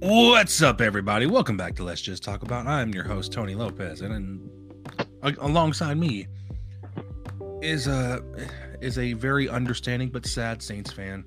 What's up, everybody? Welcome back to Let's Just Talk About. I'm your host Tony Lopez, and then, uh, a- alongside me is a is a very understanding but sad Saints fan.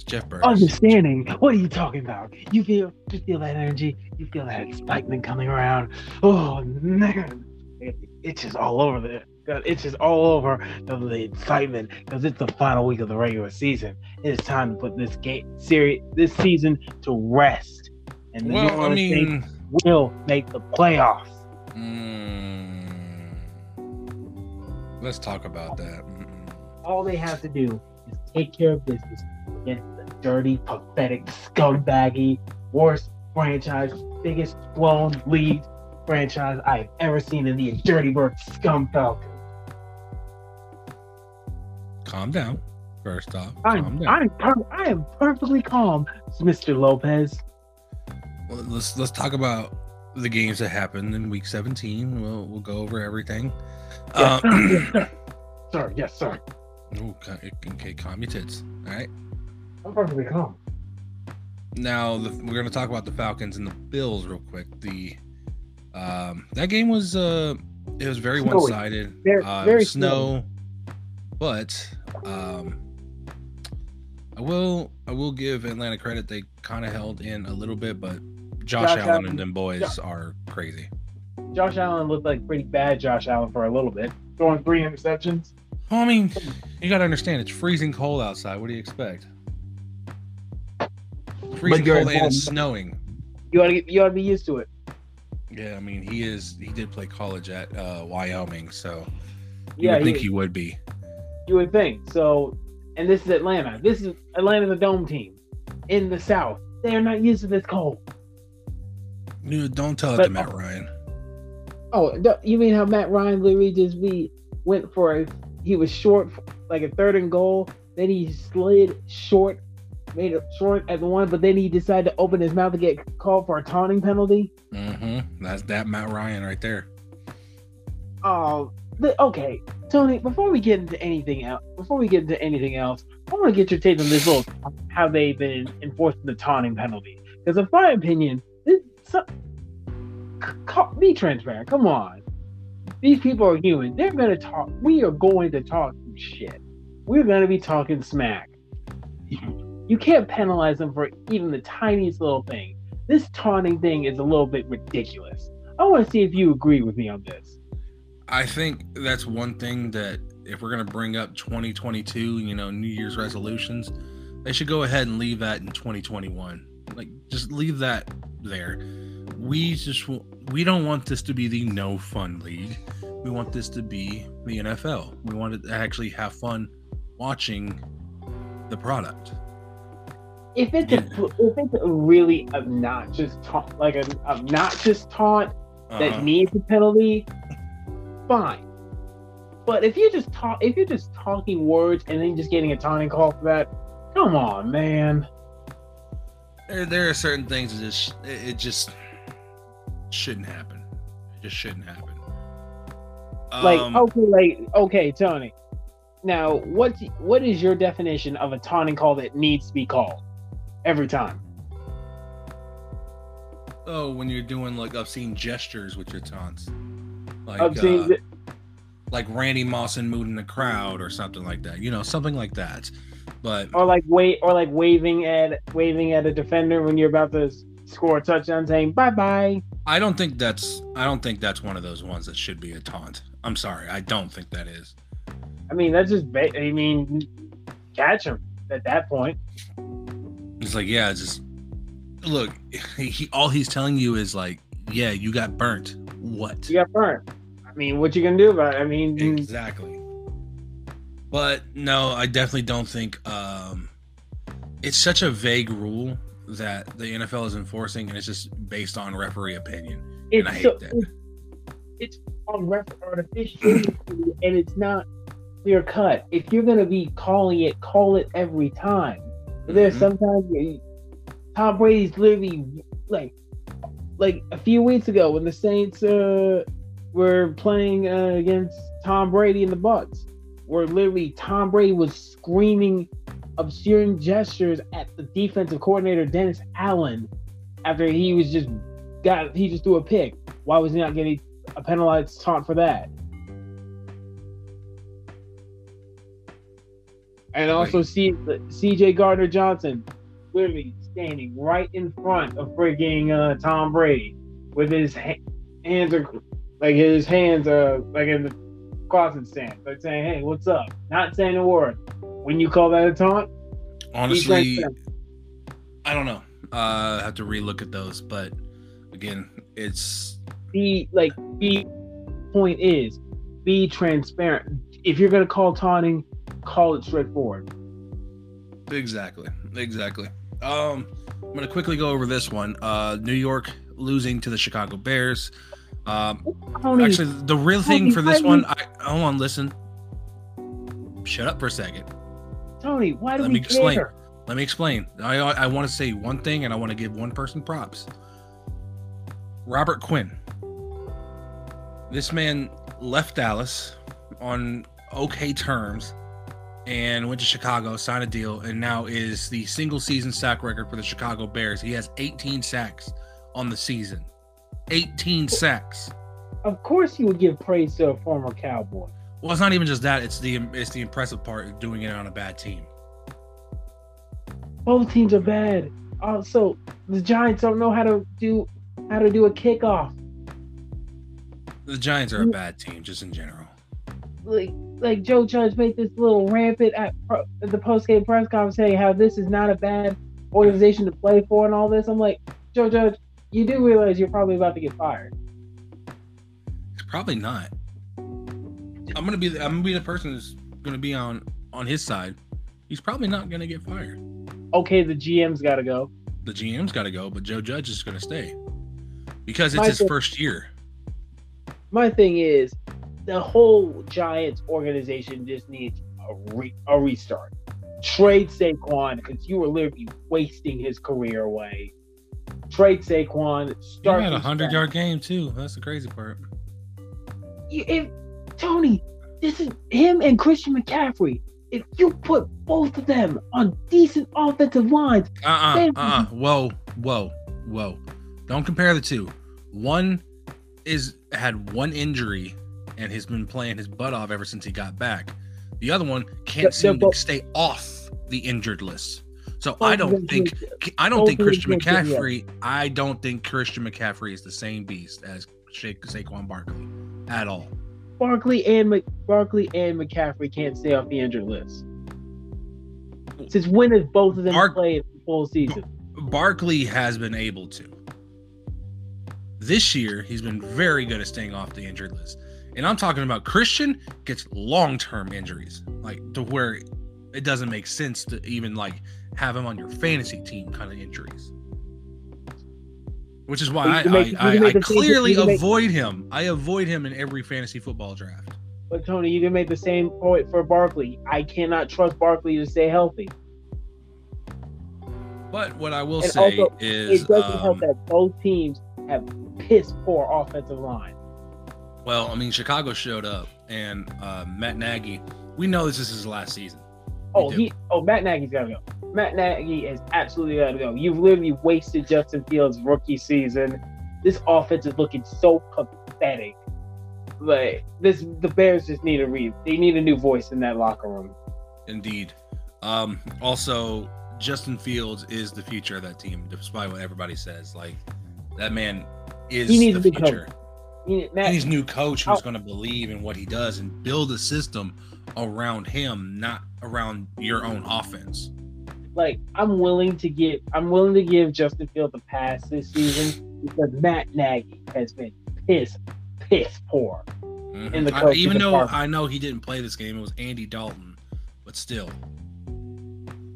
It's Jeff Burtis. Understanding. What are you talking about? You feel you feel that energy. You feel that excitement coming around. Oh man, it itches all over the. God, It's just all over the, the excitement because it's the final week of the regular season. It is time to put this game series, this season to rest. And the New Well, I Orleans mean, Saints will make the playoffs. mm, let's talk about that. Mm-mm. All they have to do is take care of business dirty, pathetic, scumbaggy, worst franchise, biggest blown lead franchise I've ever seen in the Dirty Bird Scum Falcons. Calm down. First off, I'm, down. I'm per- I am perfectly calm, Mr. Lopez. Well, let's let's talk about the games that happened in Week 17. We'll we'll go over everything. Yes, Um, sir. yes, sir. Sir, yes, sir. okay, okay, calm your tits. All right. I'm perfectly calm. Now the, we're going to talk about the Falcons and the Bills real quick. The um, that game was uh, it was very one-sided. Very- uh, very snow, but um, I will I will give Atlanta credit. They kind of held in a little bit, but Josh, Josh Allen, Allen- and them boys Jo- are crazy. Josh Allen looked like pretty bad Josh Allen for a little bit. Throwing three interceptions. Well, I mean, you got to understand it's freezing cold outside. What do you expect? Freezing cold and it's snowing. You ought to get, you ought to be used to it. Yeah, I mean, he is. He did play college at uh, Wyoming, so you Yeah, would think he- he would be. You would think. So, and this is Atlanta. This is Atlanta, the dome team in the South. They are not used to this cold. Dude, don't tell it But- to Matt Ryan. Oh, you mean how Matt Ryan literally just we went for a he was short like a third and goal, then he slid short, made it short at the one, but then he decided to open his mouth to get called for a taunting penalty. Mm-hmm. That's that Matt Ryan right there. Oh, okay, Tony. Before we get into anything else, before we get into anything else, I want to get your take on this little how they've been enforcing the taunting penalty. Because in my opinion, this, so, be transparent. Come on, these people are human. They're gonna talk. We are going to talk some shit. We're gonna be talking smack. You can't penalize them for even the tiniest little thing. This taunting thing is a little bit ridiculous. I want to see if you agree with me on this. I think that's one thing that if we're gonna bring up 2022, you know, New Year's resolutions, they should go ahead and leave that in 2021. Like, just leave that there. We just we don't want this to be the no fun league. We want this to be the NFL. We want to actually have fun watching the product. If it's a if it's a really obnoxious taunt, like an obnoxious taunt that Uh-huh. needs a penalty, fine. But if you're just talk, if you're just talking words and then just getting a taunting call for that, come on, man. there, there are certain things that just it, it just shouldn't happen. It just shouldn't happen. Like Um, okay, like okay, Tony. Now, what what is your definition of a taunting call that needs to be called every time? oh, when you're doing like obscene gestures with your taunts, like seen uh, like Randy Moss and mood in the crowd or something like that. You know, something like that. But or like wait, or like waving at waving at a defender when you're about to score a touchdown, saying bye bye. I don't think that's I don't think that's one of those ones that should be a taunt. I'm sorry, I don't think that is. I mean, that's just. Ba- I mean, catch him at that point. It's like yeah, just look. He all he's telling you is like yeah, you got burnt. What? You got burnt. I mean, what you gonna do about it? I mean, Exactly. But no, I definitely don't think um it's such a vague rule that the NFL is enforcing and it's just based on referee opinion. it's I hate so, that. It's, it's on record artificial, and it's not clear cut. If you're gonna be calling it, call it every time. There's Mhm. sometimes Tom Brady's literally like like a few weeks ago when the Saints uh, were playing uh, against Tom Brady and the Bucs, where literally Tom Brady was screaming obscene gestures at the defensive coordinator Dennis Allen after he was just got he just threw a pick. Why was he not getting a penalized taunt for that? And also see CJ Gardner Johnson literally standing right in front of freaking uh, Tom Brady with his ha- hands are like his hands are like in the crossing stance, like saying, "Hey, what's up?" Not saying a word. When you call that a taunt, honestly, I don't know. Uh, I have to relook at those, but again, it's the like the point is be transparent. If you're gonna call taunting, call it straightforward. Exactly. Exactly. Um, I'm gonna quickly go over this one. Uh, New York losing to the Chicago Bears. Um, Tony, actually, the real thing Tony, for this one, I hold on, listen. Shut up for a second. Tony, why do we? Let we me explain. Let me explain. I I want to say one thing, and I want to give one person props. Robert Quinn. This man left Dallas on okay terms and went to Chicago, signed a deal, and now is the single season sack record for the Chicago Bears. He has 18 sacks on the season. 18 sacks. Of course, you would give praise to a former Cowboy. Well, it's not even just that; it's the it's the impressive part of doing it on a bad team. Both teams are bad. Uh, also, the Giants don't know how to do how to do a kickoff. The Giants are a bad team, just in general. Like like Joe Judge made this little rampant at, at the post game press conference saying how this is not a bad organization to play for and all this. I'm like, Joe Judge, you do realize you're probably about to get fired. It's probably not. I'm gonna be the, I'm gonna be the person who's gonna be on on his side. He's probably not gonna get fired. Okay, the GM's got to go. The GM's got to go, but Joe Judge is gonna stay because it's my his thing, first year. My thing is, the whole Giants organization just needs a, re- a restart. Trade Saquon because you were literally wasting his career away. Trade Saquon. Start. He had a hundred yard game too. That's the crazy part. If Tony, this is him and Christian McCaffrey. If you put both of them on decent offensive lines, uh uh-uh, uh, uh-uh. whoa, whoa, whoa, don't compare the two. One is had one injury and has been playing his butt off ever since he got back. The other one can't seem to stay off the injured list. So oh, I don't think I don't oh, think Christian McCaffrey. I don't think Christian McCaffrey is the same beast as Shake Saquon Barkley at all. Barkley and Mc, Barkley and McCaffrey can't stay off the injured list. Since when has both of them Bar- played full season? Barkley has been able to. This year, he's been very good at staying off the injured list. And I'm talking about Christian gets long term injuries, like to where it doesn't make sense to even like have him on your fantasy team kind of injuries. Which is why I, make, I, I, I clearly avoid make, him. I avoid him in every fantasy football draft. But Tony, you can make the same point for Barkley. I cannot trust Barkley to stay healthy. But what I will and say also, is it doesn't um, help that both teams have piss poor offensive line. Well, I mean, Chicago showed up, and uh, Matt Nagy. We know this is his last season. oh, he. Oh, Matt Nagy's gotta go. Matt Nagy is absolutely gotta go. You've literally wasted Justin Fields' rookie season. This offense is looking so pathetic. Like this, the Bears just need a re. They need a new voice in that locker room. Indeed. Um, also, Justin Fields is the future of that team, despite what everybody says. Like that man is he needs the future. Coach. Matt, he's new coach who's going to believe in what he does and build a system around him, not around your own offense. Like I'm willing to give, I'm willing to give Justin Fields a pass this season because Matt Nagy has been piss, piss poor. Mm-hmm. In the I, even though department. I know he didn't play this game, it was Andy Dalton, but still.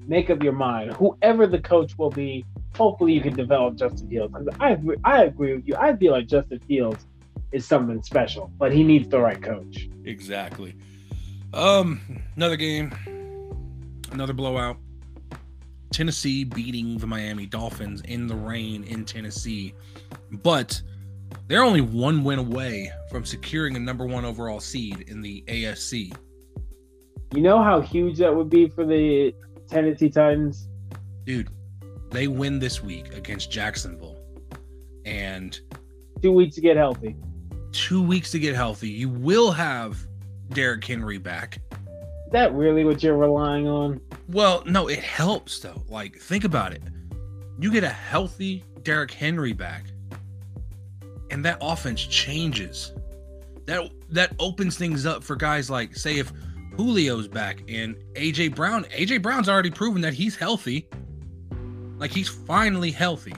Make up your mind. Whoever the coach will be, hopefully you can develop Justin Fields. Because I agree, I agree with you. I feel like Justin Fields is something special, but he needs the right coach. Exactly. Um, another game, another blowout. Tennessee beating the Miami Dolphins in the rain in Tennessee, but they're only one win away from securing a number one overall seed in the AFC. You know how huge that would be for the Tennessee Titans? Dude, they win this week against Jacksonville. And two weeks to get healthy. Two weeks to get healthy. You will have Derrick Henry back. Is that really what you're relying on? Well, no, it helps though. Like, think about it. You get a healthy Derrick Henry back, and that offense changes. That that opens things up for guys like, say, if Julio's back and AJ Brown. AJ Brown's already proven that he's healthy. Like he's finally healthy.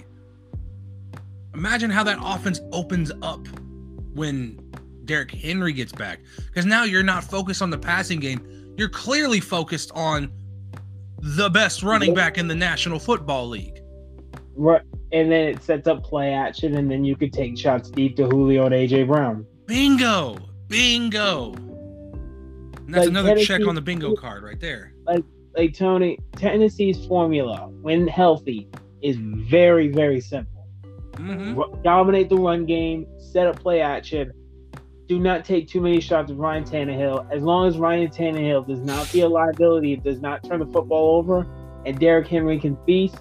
Imagine how that offense opens up when Derrick Henry gets back. Because now you're not focused on the passing game. You're clearly focused on the best running back in the National Football League. Right. And then it sets up play action, and then you could take shots deep to Julio and AJ Brown. Bingo. Bingo. And that's like another Tennessee, check on the bingo card right there. Like like Tony, Tennessee's formula when healthy is very very simple. Mm-hmm. Dominate the run game, set up play action. Do not take too many shots of Ryan Tannehill. As long as Ryan Tannehill does not be a liability, does not turn the football over, and Derrick Henry can feast,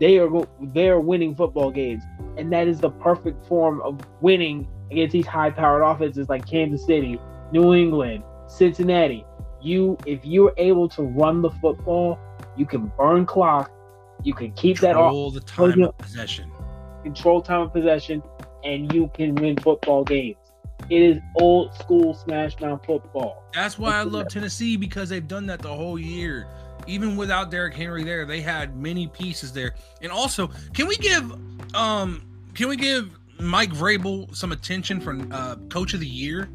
they are they are winning football games, and that is the perfect form of winning against these high-powered offenses like Kansas City, New England, Cincinnati, you if you're able to run the football, you can burn clock, you can keep control that off, the time of possession, control time of possession, and you can win football games. It is old school smash mouth football. That's why I love Tennessee because they've done that the whole year. Even without Derrick Henry there, they had many pieces there. And also, can we give um can we give Mike Vrabel some attention for uh, coach of the year?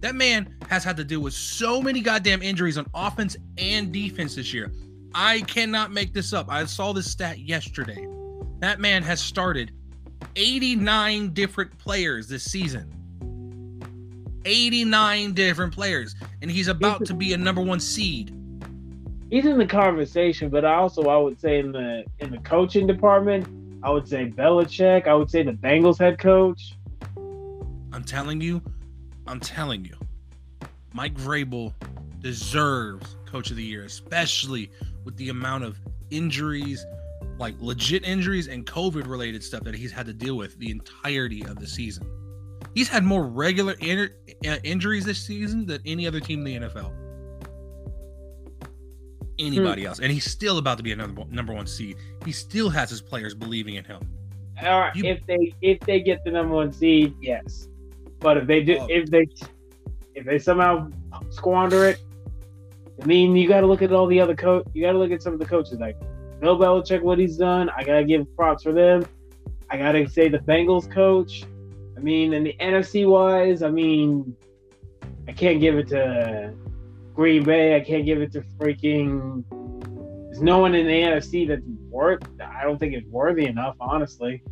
That man has had to deal with so many goddamn injuries on offense and defense this year. I cannot make this up. I saw this stat yesterday. That man has started 89 different players this season. 89 different players. And he's about to be a number one seed. He's in the conversation, but I also I would say in the in the coaching department, I would say Belichick. I would say the Bengals head coach. I'm telling you, I'm telling you, Mike Vrabel deserves Coach of the Year, especially with the amount of injuries, like legit injuries and COVID related stuff that he's had to deal with the entirety of the season. He's had more regular in- uh, injuries this season than any other team in the NFL. Anybody hmm. else, and he's still about to be another number one seed. He still has his players believing in him. All right, you, if they if they get the number one seed, yes. But if they do, oh. if they if they somehow squander it, I mean, you got to look at all the other coach. You got to look at some of the coaches like Bill Belichick, what he's done. I gotta give props for them. I gotta say the Bengals coach. I mean, in the NFC wise, I mean, I can't give it to Green Bay. I can't give it to freaking. There's no one in the NFC that's worth. I don't think it's worthy enough, honestly.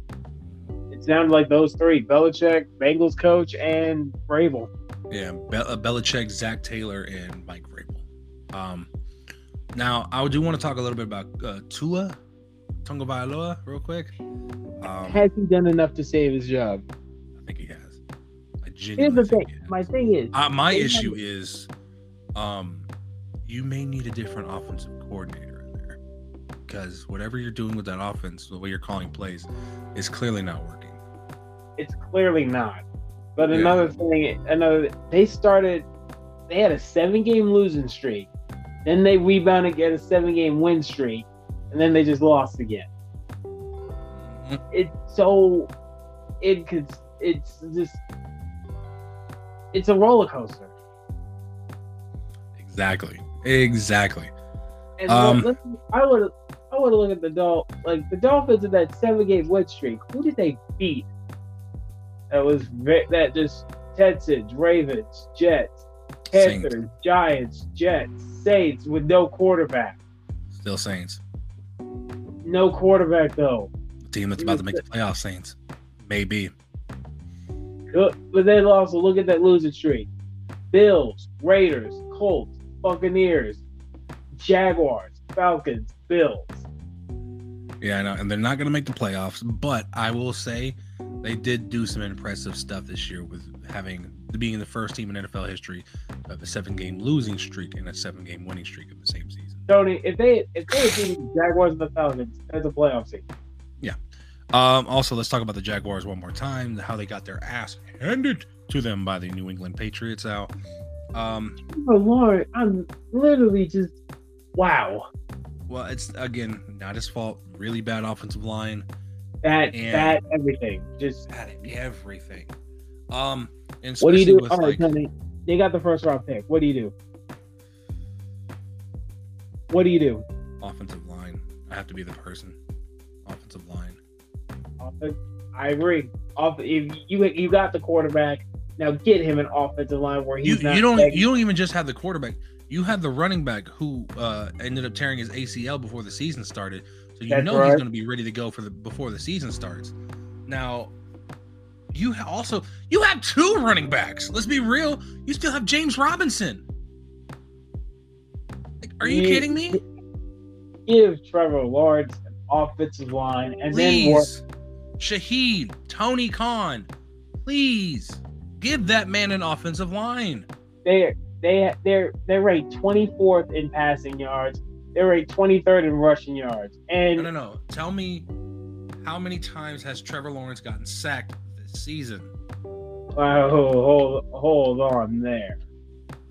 It sounded like those three: Belichick, Bengals coach, and Vrabel. Yeah, Be- Belichick, Zac Taylor, and Mike Vrabel. Um, now I do want to talk a little bit about uh, Tua Tagovailoa real quick. Um, has he done enough to save his job? I think he has. I Here's the thing. My thing is, uh, my issue is, um, you may need a different offensive coordinator in there because whatever you're doing with that offense, the way you're calling plays, is clearly not working. It's clearly not. But yeah. another thing, another they started, they had a seven game losing streak, then they rebounded, get a seven game win streak, and then they just lost again. Mm-hmm. It's so, it could, it's just, it's a roller coaster. Exactly. Exactly. And um, I would, I would look at the Dol, like the Dolphins in that seven game win streak. Who did they beat? that was that just Texans, Ravens, Jets, Panthers. Giants, Jets, Saints with no quarterback. Still Saints. No quarterback though. The team that's about to make the playoffs, Saints. Maybe. But then also look at that losing streak. Bills, Raiders, Colts, Buccaneers, Jaguars, Falcons, Bills. Yeah, I know, and they're not going to make the playoffs. But I will say, they did do some impressive stuff this year with having being the first team in NFL history of a seven-game losing streak and a seven-game winning streak in the same season. Tony, if they if they had beaten the Jaguars and the Falcons as a playoff seed, Yeah. Um, also, let's talk about the Jaguars one more time. How they got their ass handed to them by the New England Patriots. Out. Um, oh Lord, I'm literally just wow. Well, it's again not his fault. Really bad offensive line. That And- that everything. Just Had everything. Um, and what do you do? All right, like. They got the first round pick. What do you do? What do you do? offensive line. I have to be the person. Offensive line. Offense- I agree. Off if you you got the quarterback, now get him an offensive line where You he's not you don't begging- you don't even just have the quarterback. You have the running back who uh, ended up tearing his ACL before the season started. So you That's know he's going to be ready to go for the before the season starts. Now, you ha- also you have two running backs. Let's be real. You still have James Robinson. Like, are you kidding me? give Trevor Lawrence an offensive line and then work Please, Shahid, Tony Khan, please give that man an offensive line. they they they're they're ranked 24th in passing yards. They're ranked 23rd in rushing yards. And No, no, no. Tell me how many times has Trevor Lawrence gotten sacked this season? uh, hold hold on there.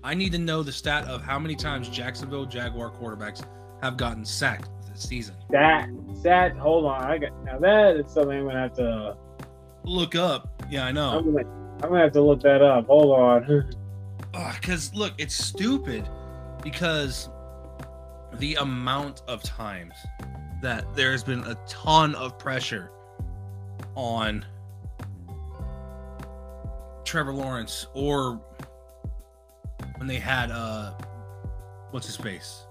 I need to know the stat of how many times Jacksonville Jaguar quarterbacks have gotten sacked this season. That that hold on. I got now that is something I'm gonna have to Look up. Yeah, I know. I'm gonna I'm gonna have to look that up. Hold on. Because look, it's stupid because the amount of times that there's been a ton of pressure on Trevor Lawrence or when they had uh what's his face?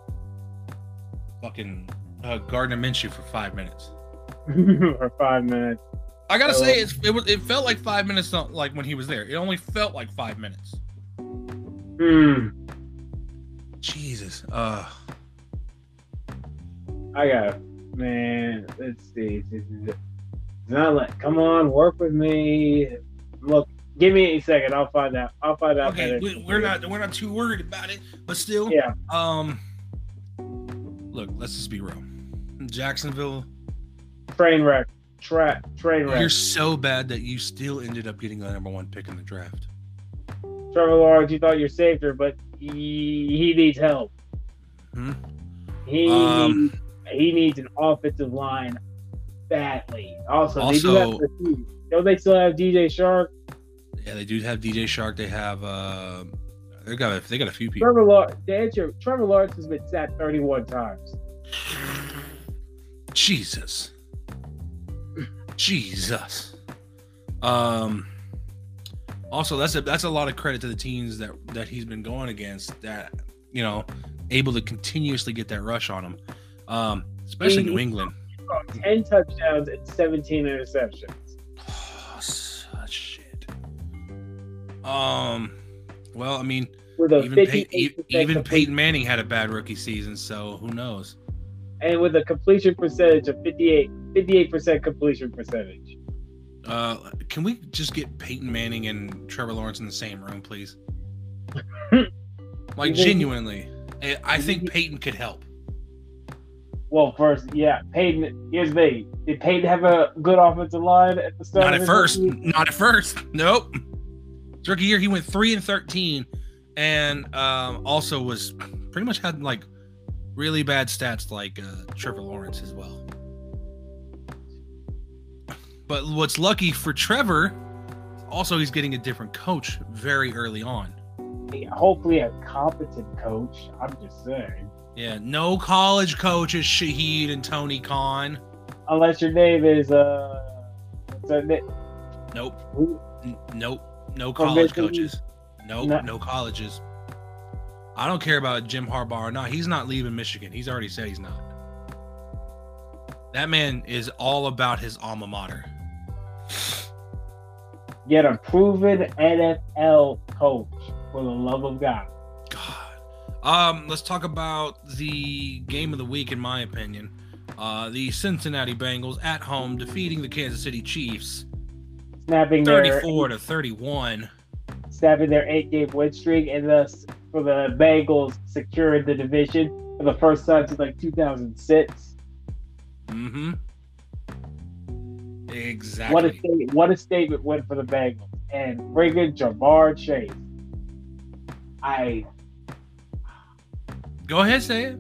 Fucking uh, Gardner Minshew for five minutes. For five minutes. I gotta Oh. say, it's, it was it felt like five minutes, like when he was there. It only felt like five minutes. Hmm. Jesus. Uh I got man. Let's see. This is it. It's not like come on, work with me. Look, give me a second. I'll find out. I'll find out. okay, we're not we're not too worried about it, but still. Yeah. Um look, let's just be real. Jacksonville, train wreck. track, train wreck. you're so bad that you still ended up getting the number one pick in the draft. Trevor Lawrence, you thought you're safer, but he, he needs help. Hmm? He Um, needs, he needs an offensive line badly. Also, they do have Also- the don't they still have DJ Chark? Yeah, they do have DJ Chark. They have uh they got a, they got a few people. Trevor Lawrence, to answer, Trevor Lawrence has been sacked 31 times. Jesus. Jesus. Um also that's a that's a lot of credit to the teams that that he's been going against that you know able to continuously get that rush on him. Um especially New England. 10 touchdowns and 17 interceptions. Oh, such shit. Um well, I mean, even Pey- even Peyton Manning had a bad rookie season, so who knows? and with a completion percentage of 58 58% completion percentage. Uh, can we just get Peyton Manning and Trevor Lawrence in the same room, please? Like genuinely, I- I think Peyton could help. Well, first, yeah, Peyton. Here's the thing. Did Peyton have a good offensive line at the start? Not at first. rookie? Not at first. Nope. His rookie year, he went three and thirteen, and um, also was pretty much had like really bad stats like uh, Trevor Lawrence as well. But what's lucky for Trevor, also he's getting a different coach very early on. Hopefully a competent coach. I'm just saying. Yeah, no college coaches, Shahid and Tony Khan. Unless your name is uh, what's that name? Nope, N- nope, no college coaches. Nope, No. no colleges. I don't care about Jim Harbaugh or not. He's not leaving Michigan. He's already said he's not. That man is all about his alma mater. Get a proven NFL coach for the love of God. God. Um, let's talk about the game of the week, in my opinion. Uh, the Cincinnati Bengals at home defeating the Kansas City Chiefs snapping their 34 to 31. snapping their eight game win streak, and thus for the Bengals secured the division for the first time since like 2006. Mm-hmm. What a Exactly. what a statement went for the Bengals and friggin' Ja'Marr Chase. I Go ahead, say it.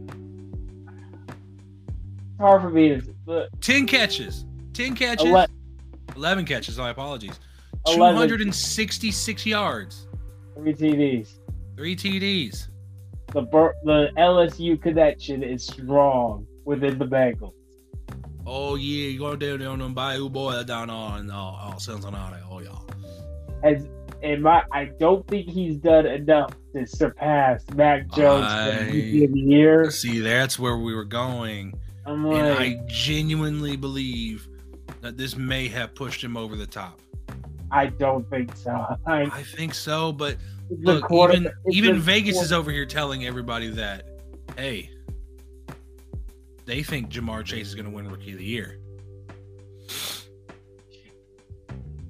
it's hard for me to look, 10 catches. 10 catches. ele- 11 catches. My apologies. 11. 266 yards. three TDs. Three TDs. The the LSU connection is strong within the Bengals. Oh, yeah. You go down there on them Bayou boy down on uh, uh, Cincinnati. Oh, yeah. As and my, I don't think he's done enough to surpass Mac Jones for I- rookie of the year. See, that's where we were going. I'm And like, I genuinely believe that this may have pushed him over the top. I don't think so. I, I think so, but look, quarter- even even Vegas is over here telling everybody that, hey, they think Ja'Marr Chase is going to win Rookie of the Year.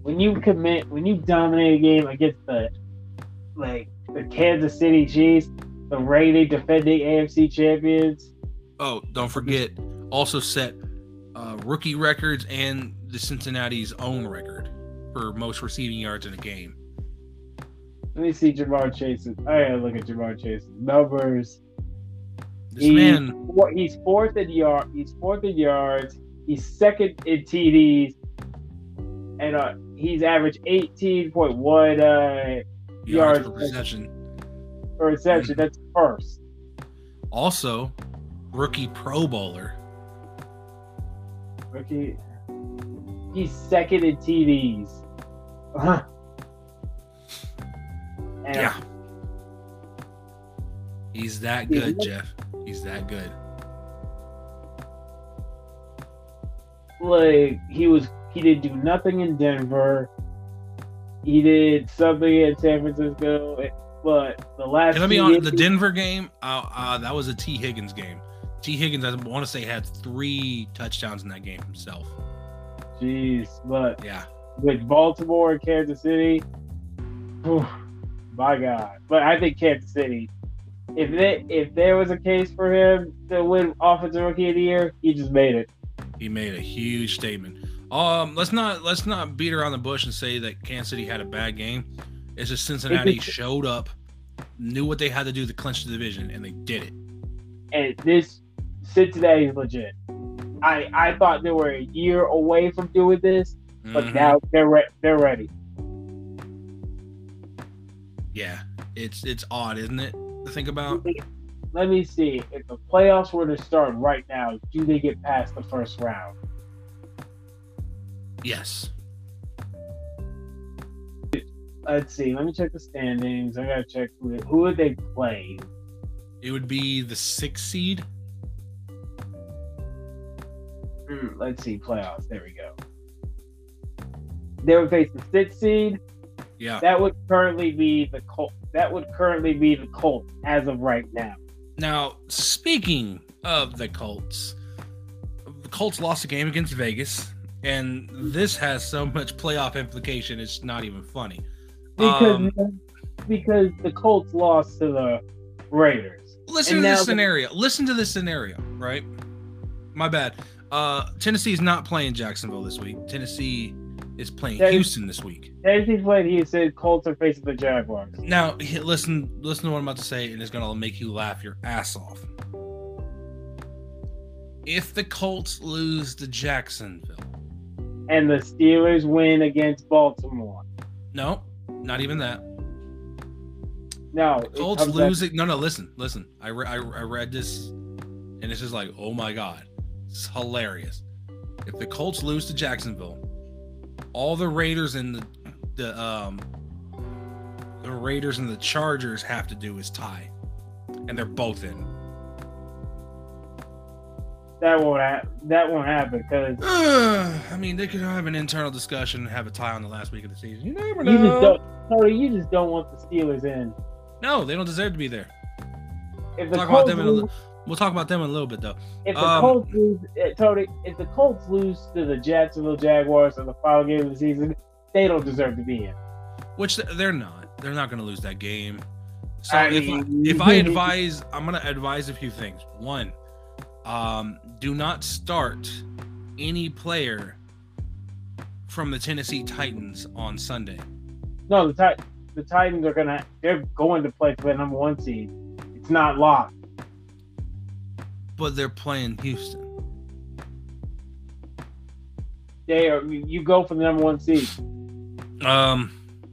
when you commit when you dominate a game against the like the Kansas City Chiefs, the reigning defending AFC champions. Oh, don't forget, also set uh, rookie records and the Cincinnati's own record for most receiving yards in a game. Let me see Ja'Marr Chase's. I gotta look at Ja'Marr Chase's numbers. This He- man, Four- He's fourth in yard. He's fourth in yards. He's second in TDs, and uh, he's averaged eighteen point one uh, yards yards per possession. per reception. That's first. Also, rookie Pro Bowler. Rookie. He's second in TDs. Uh-huh. Yeah. He's that Yeah. good, Jeff. He's that good. like he was he didn't do nothing in Denver. He did something in San Francisco, but the last And let me on the Denver game. Uh, uh, that was a Tee Higgins game. Tee Higgins, I want to say, had three touchdowns in that game himself. Jeez, but Yeah, with Baltimore and Kansas City, whew, my God. But I think Kansas City, if they if there was a case for him to win Offensive Rookie of the Year, he just made it. he made a huge statement. Um, let's not let's not beat around the bush and say that Kansas City had a bad game. It's just Cincinnati It's- showed up, knew what they had to do to clinch the division, and they did it. And this Cincinnati is legit. I I thought they were a year away from doing this, but Mhm. now they're re- they're ready. yeah, it's it's odd, isn't it, to think about? Let me see if the playoffs were to start right now. Do they get past the first round? Yes. Let's see. Let me check the standings. I gotta check who who would they play. It would be the sixth seed. Hmm, let's see playoffs. There we go. They would face the sixth seed. Yeah. That would currently be the Colt. That would currently be the Colt as of right now. Now, speaking of the Colts, the Colts lost a game against Vegas, and this has so much playoff implication. It's not even funny. Because Um, because the Colts lost to the Raiders. Listen And to this the- scenario. Listen to this scenario, right? My bad. Uh Tennessee is not playing Jacksonville this week. Tennessee is playing Yeah, Houston this week. Tennessee's played. He said Colts are facing the Jaguars. Now, listen, listen to what I'm about to say, and it's gonna make you laugh your ass off. If the Colts lose to Jacksonville, And the Steelers win against Baltimore. no, not even that. No, The Colts losing. No, no. Listen, listen. I, re- I I read this, and it's just like, oh my god, it's hilarious. If the Colts lose to Jacksonville, all the Raiders and the the um the Raiders and the Chargers have to do is tie, and they're both in. that won't ha- that won't happen because I mean, they could have an internal discussion and have a tie on the last week of the season. You never you just know. don't. Tony, you just don't want the Steelers in. No, they don't deserve to be there. If the Talk about them in a We'll talk about them in a little bit though. If the Um, Colts lose, eh, Tony, if the Colts lose to the Jacksonville Jaguars in the final game of the season, they don't deserve to be in. Which they're not. They're not going to lose that game. So I if, mean- if I advise, I'm going to advise a few things. One, um, do not start any player from the Tennessee Titans on Sunday. No, the the Titans are gonna they're going to play for the number one seed. It's not locked. But they're playing Houston. They are you go for the number one seed. Um,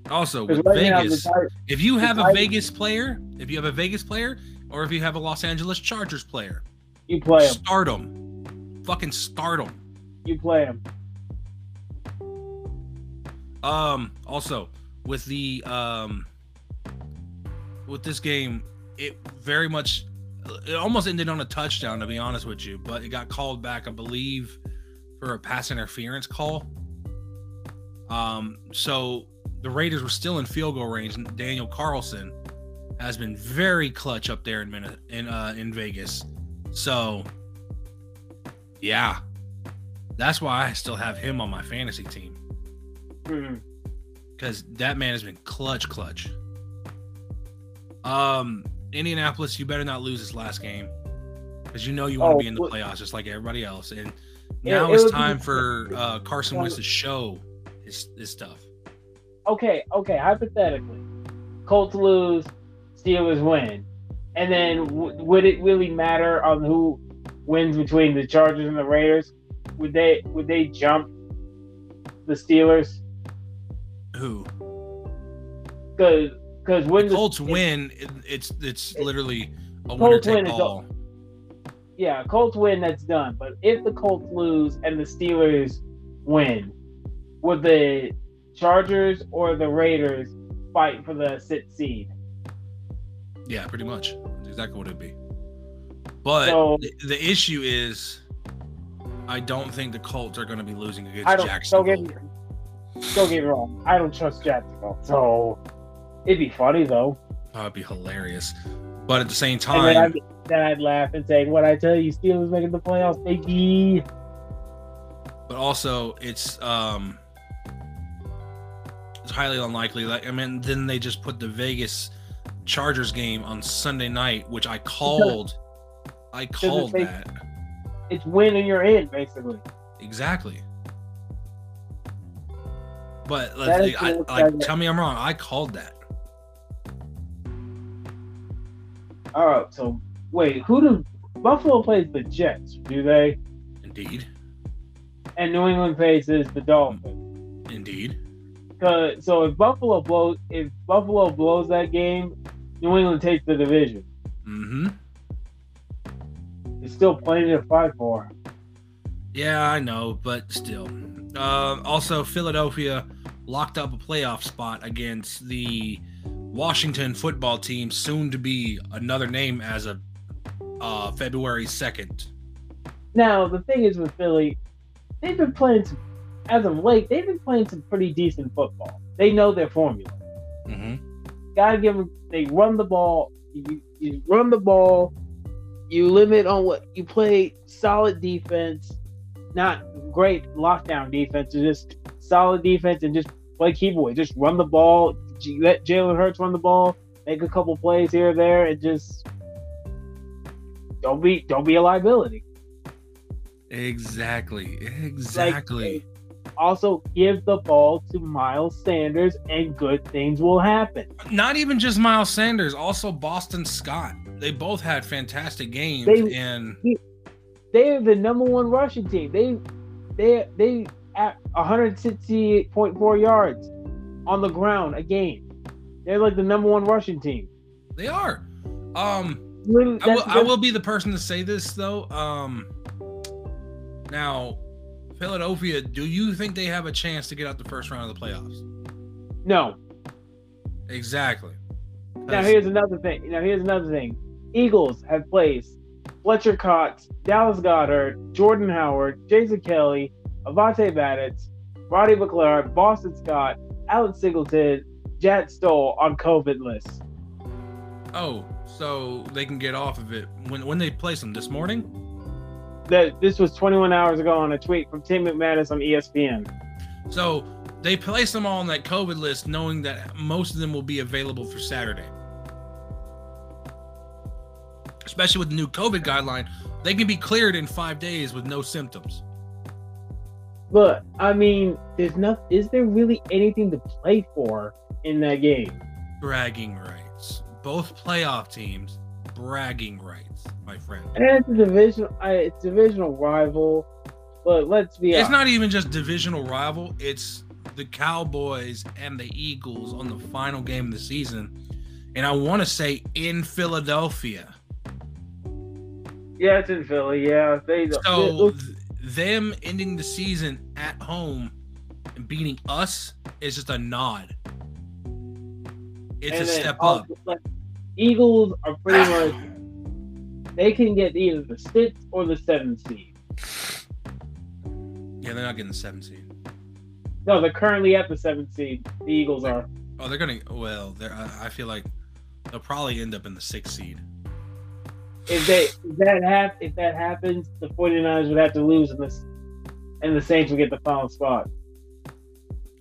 also with right now, the Vegas, if you have a Titans- Vegas player, if you have a Vegas player, or if you have a Los Angeles Chargers player, you play them. start them. Fucking start them. You play them. Um, also with the um with this game, it very much it almost ended on a touchdown to be honest with you, but it got called back, I believe, for a pass interference call. Um, so the Raiders were still in field goal range. and Daniel Carlson has been very clutch up there in Min- in uh in Vegas. So yeah. That's why I still have him on my fantasy team because that man has been clutch, clutch. Um, Indianapolis, you better not lose this last game because you know you want to Oh, be in the playoffs just like everybody else. And now it it's time for uh, Carson Wentz to show his his stuff. Okay, okay. Hypothetically, Colts lose, Steelers win, and then w- would it really matter on who wins between the Chargers and the Raiders? Would they would they jump the Steelers? Who? Because because when The the Colts win, it, it's it's literally a Colts win, take all. yeah Colts win, that's done. But if the Colts lose and the Steelers win, would the Chargers or the Raiders fight for the sixth seed? Yeah, pretty much. That's exactly what it'd be. But So- the, the issue is, I don't think the Colts are going to be losing against I don't. Don't get me. Don't get me wrong. I don't trust Jacksonville. So it'd be funny though. Oh, it'd be hilarious. But at the same time, then I'd, then I'd laugh and say, "What I tell you, Steelers making the playoffs, baby." but also it's um it's highly unlikely. Like I mean, then they just put the Vegas Chargers game on Sunday night, which I called. I called that It's win and you're in, basically. exactly. But like, I, like, tell me I'm wrong. I called that. All right. So wait, who do Buffalo plays the Jets? Do they? Indeed, And New England faces the Dolphins. indeed. so if Buffalo blows, if Buffalo blows that game, New England takes the division. Mm-hmm. There's still plenty to fight for. Yeah, I know, but still. Uh, also, Philadelphia locked up a playoff spot against the Washington football team, soon to be another name as of uh, February 2nd. Now the thing is with Philly, they've been playing some, as of late. They've been playing some pretty decent football. They know their formula. Mm-hmm. Gotta give them. They run the ball. You, you run the ball. You limit on what you play. Solid defense, not great lockdown defense. Just solid defense and just play keyboard. Just run the ball. Let Jalen Hurts run the ball. Make a couple plays here or there, and just don't be don't be a liability. Exactly. Exactly. Also, give the ball to Miles Sanders, and good things will happen. Not even just Miles Sanders, also Boston Scott. They both had fantastic games, They- and They're the number one rushing team. They they they at 168.4 yards on the ground a game. They're like the number one rushing team. they are. Um, I will, I will be the person to say this though. Um, now, Philadelphia, do you think they have a chance to get out the first round of the playoffs? No. Exactly. Now here's another thing. Now here's another thing. Eagles have placed Fletcher Cox, Dallas Goedert, Jordan Howard, Jason Kelce, Avonte Maddox, Roddy McLeod, Boston Scott, Alex Singleton, Jack Stoll on COVID list. oh, so they can get off of it when when they place them this morning. That this was 21 hours ago on a tweet from Tim McManus on ESPN. So they place them all on that COVID list, knowing that most of them will be available for Saturday. Especially with the new COVID guideline, they can be cleared in five days with no symptoms. But I mean, there's not. Is there really anything to play for in that game? Bragging rights. Both playoff teams, bragging rights, my friend. And it's a division. I, it's divisional rival. But let's be It's honest. not even just divisional rival. It's the Cowboys and the Eagles on the final game of the season, and I want to say in Philadelphia. Yeah, it's in Philly. Yeah, they. So they- th- them ending the season at home and beating us is just a nod. It's a and then step up. like, Eagles are pretty much. They can get either the sixth or the seventh seed. Yeah, they're not getting the seven seed. No, they're currently at the seventh seed. The Eagles are. Oh, they're gonna. Well, they're. I I feel like they'll probably end up in the sixth seed. If they if that hap- if that happens, the 49ers would have to lose, and the and the Saints would get the final spot.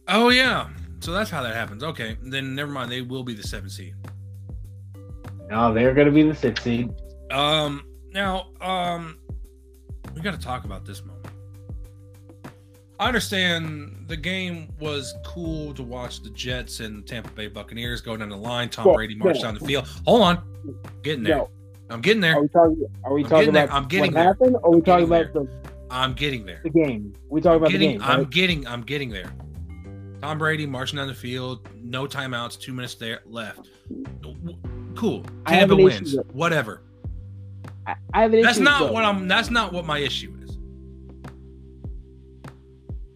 Oh yeah. So that's how that happens. Okay, then never mind. They will be the seventh seed. No, they're going to be the sixth seed. Um. Now, um, we got to talk about this moment. I understand the game was cool to watch the Jets and Tampa Bay Buccaneers go down the line. Tom Brady marched down the field. Hold on, getting there. I'm getting there. are we talking? Are we I'm talking about I'm getting what there. happened? Or are we I'm talking about the, I'm getting there. the game? We talking about getting, the game. I'm getting. I'm getting there. Tom Brady marching down the field. No timeouts. Two minutes there left. Cool. Tampa issue wins. Whatever. I, I have an That's issue not what. I'm. That's not what my issue is.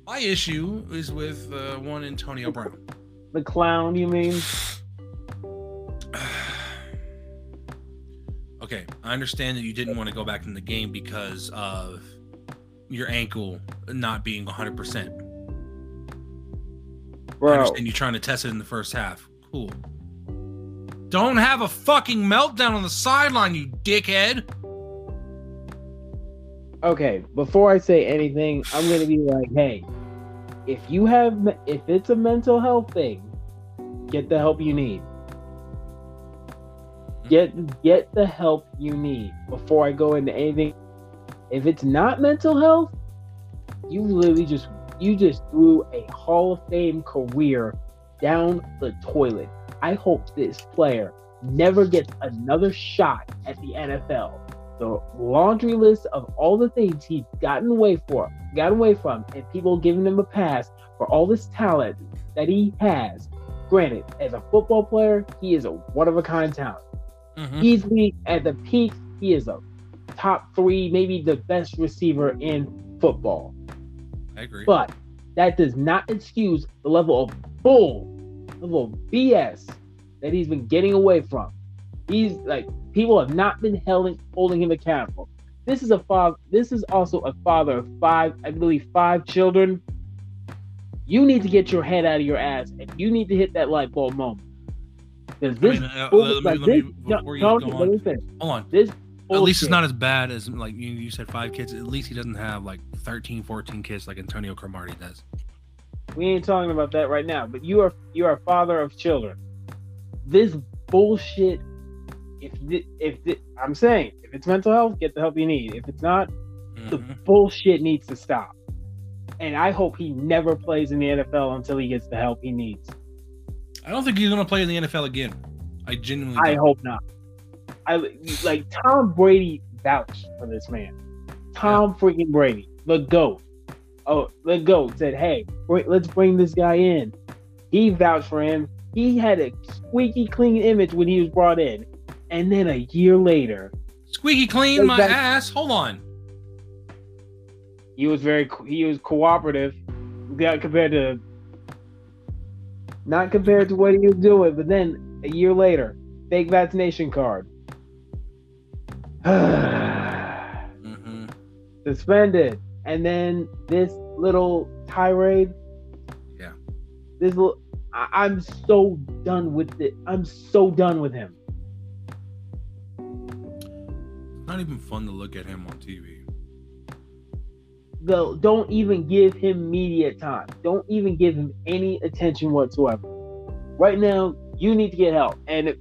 My issue is with uh, one Antonio Brown. The clown, you mean? Okay, I understand that you didn't want to go back in the game because of your ankle not being 100. percent I Bro, understand you trying to test it in the first half. Cool. Don't have a fucking meltdown on the sideline, you dickhead. okay, before I say anything, I'm gonna be like, hey, if you have, if it's a mental health thing, get the help you need. Get get the help you need before I go into anything. If it's not mental health, you literally just you just threw a Hall of Fame career down the toilet. I hope this player never gets another shot at the NFL. The laundry list of all the things he's gotten away for, gotten away from, and people giving him a pass for all this talent that he has. Granted, as a football player, he is a one of a kind talent. Mhm. Easily at the peak, he is a top three, maybe the best receiver in football. I agree. But that does not excuse the level of bull, level of BS that he's been getting away from. He's like people have not been held, holding him accountable. This is a father. This is also a father of five, I believe, five children. You need to get your head out of your ass, and you need to hit that light bulb moment. Because I this, mean, uh, bull- like me- this- before Tony, let me finish. hold on. This At least it's not as bad as like you, you said five kids. At least he doesn't have like 13, 14 kids like Antonio Cromartie does. We ain't talking about that right now. But you are you are a father of children. This bullshit. If thi- if thi- I'm saying if it's mental health, get the help you need. If it's not, the Mhm. bullshit needs to stop. And I hope he never plays in the NFL until he gets the help he needs. I don't think he's gonna play in the NFL again. I genuinely. I don't. hope not. I like Tom Brady vouched for this man. Tom freaking Brady, the goat. Oh, the goat said, "Hey, let's bring this guy in." He vouched for him. He had a squeaky clean image when he was brought in, and then a year later, Squeaky clean my Exactly. ass. Hold on. he was very he was cooperative. Compared to not compared to what he was doing, but then a year later, fake vaccination card. hmm suspended, and then this little tirade. Yeah. This little, I, I'm so done with it. I'm so done with him. It's not even fun to look at him on TV. Though, don't even give him media time. Don't even give him any attention whatsoever. Right now, you need to get help. And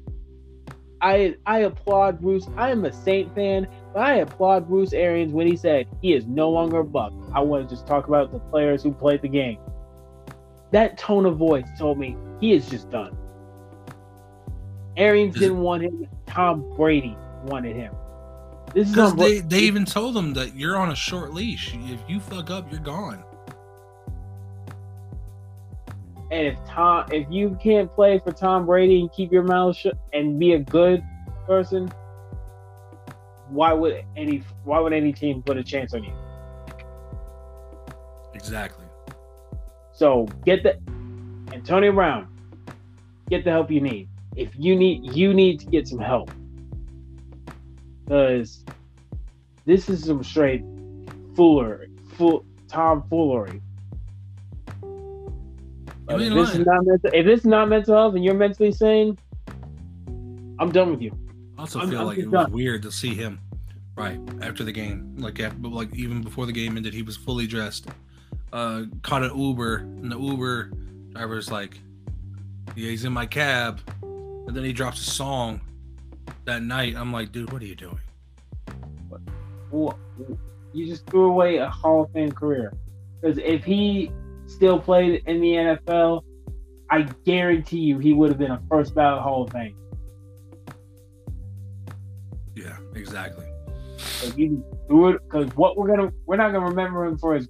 I I applaud Bruce. I am a Saint fan, but I applaud Bruce Arians when he said he is no longer a buck. I want to just talk about the players who played the game. That tone of voice told me he is just done. Arians didn't want him. Tom Brady wanted him. This is they, they even told him that you're on a short leash. If you fuck up, you're gone. And if Tom, if you can't play for Tom Brady and keep your mouth shut and be a good person, why would any why would any team put a chance on you? Exactly. So get the Antonio Brown, get the help you need. If you need you need to get some help. Because this is some straight foolery. Fool Tom foolery. But if this is not mental, if this is not mental health and you're mentally sane, I'm done with you. I also I'm- feel I'm like it was weird to see him right after the game, like after, like even before the game ended, he was fully dressed. Uh, caught an Uber, and the Uber driver's like, "Yeah, he's in my cab," and then he drops a song that night. I'm like, dude, what are you doing? Wha- You just threw away a Hall of Fame career. Because if he still played in the NFL, I guarantee you he would have been a first ballot Hall of Fame. Yeah, exactly. If you threw it, because what we're gonna we're not gonna remember him for his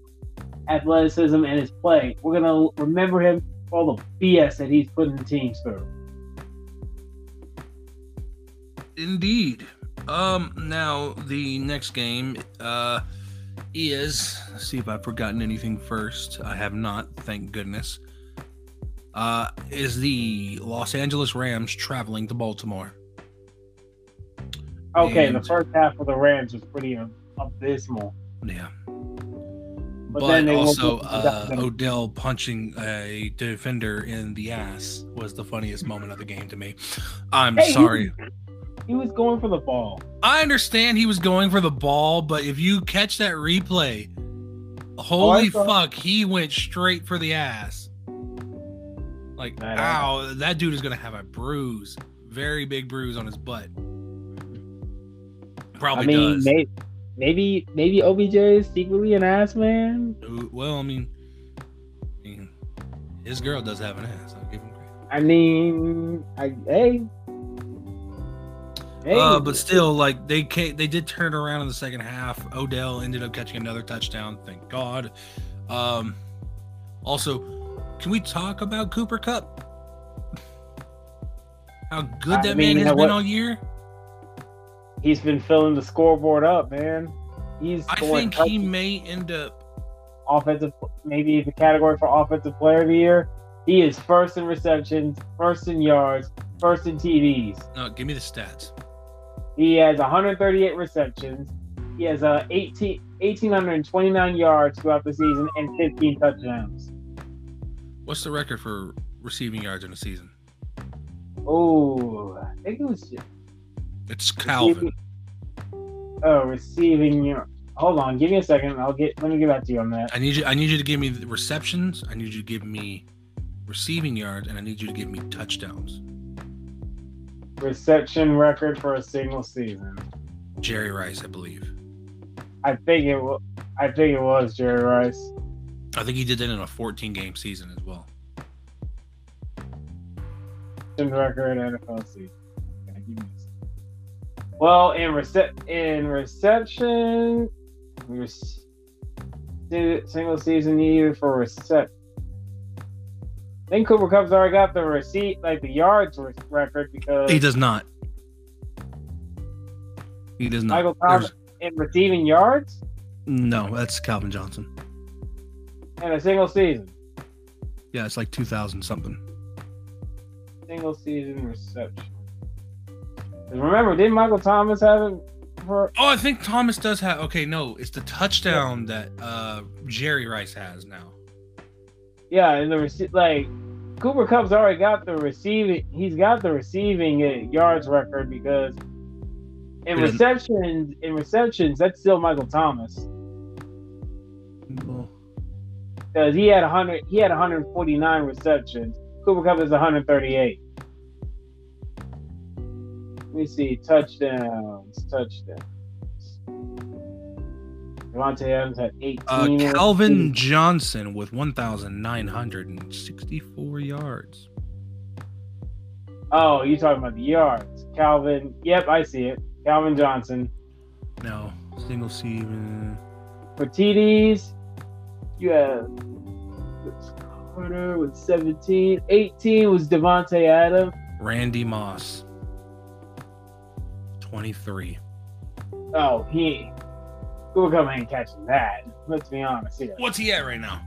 athleticism and his play. We're gonna remember him for all the BS that he's putting the teams through. Indeed. Um, now the next game uh is let's see if I've forgotten anything first. I have not, thank goodness. Uh is the Los Angeles Rams traveling to Baltimore. Okay, the first half of the Rams was pretty abysmal. Yeah. But But, then also uh. Odell punching a defender in the ass was the funniest moment of the game to me. I'm Hey, sorry. He was going for the ball. I understand he was going for the ball, but if you catch that replay, holy oh, saw- fuck, he went straight for the ass. Like, ow, that dude is gonna have a bruise, very big bruise on his butt. Probably I mean, does. maybe, maybe maybe OBJ is secretly an ass man. Well, I mean, I mean, his girl does have an ass. I'll give him credit. I mean, I hey, Uh, but still, like they ca- they did turn around in the second half. Odell ended up catching another touchdown. Thank God. Um, also, can we talk about Cooper Kupp? How good I that mean, man has been all year. he's been filling the scoreboard up, man. He's I think he may end up. offensive, maybe the category for offensive player of the year. He is first in receptions, first in yards, first in TDs. No, give me the stats. He has 138 receptions. He has uh, 18, 1,829 yards throughout the season and 15 touchdowns. What's the record for receiving yards in a season? Oh, I think it was It's Calvin. Oh, receiving your. Hold on, give me a second. I'll get. Let me get back to you on that. I need you. I need you to give me the receptions. I need you to give me receiving yards, and I need you to give me touchdowns. Reception record for a single season. Jerry Rice, I believe. I think it. wa- I think it was Jerry Rice. I think he did that in a 14 game season as well. Reception record NFL season. Okay, give me a. Well, in recep in reception, we single season year for recep. I think Cooper Kupp's already got the receipt, like the yards record, because He does not. He does not. Michael Thomas in receiving yards no, that's Calvin Johnson. in a single season. Yeah, it's like 2000 something. Single season reception. 'Cause Remember, didn't Michael Thomas have it for? Oh, I think Thomas does have. Okay, no, it's the touchdown that uh Jerry Rice has now. Yeah, and the rece- like Cooper Kupp's already got the receiving. He's got the receiving uh, yards record because In Didn't- receptions, in receptions, that's still Michael Thomas because he had 100. He had 149 receptions. Cooper Kupp is 138. Let me see touchdowns. Touchdowns. Davante Adams had 18. Uh, Calvin Johnson with 1,964 yards. Oh, you talking about the yards? Calvin. Yep, I see it. Calvin Johnson. No, single season. For TDs, you have Carter with 17. 18 was Davante Adams. Randy Moss, 23. Oh, he. Cooper Kupp ain't catching that. Let's be honest here. What's he at right now?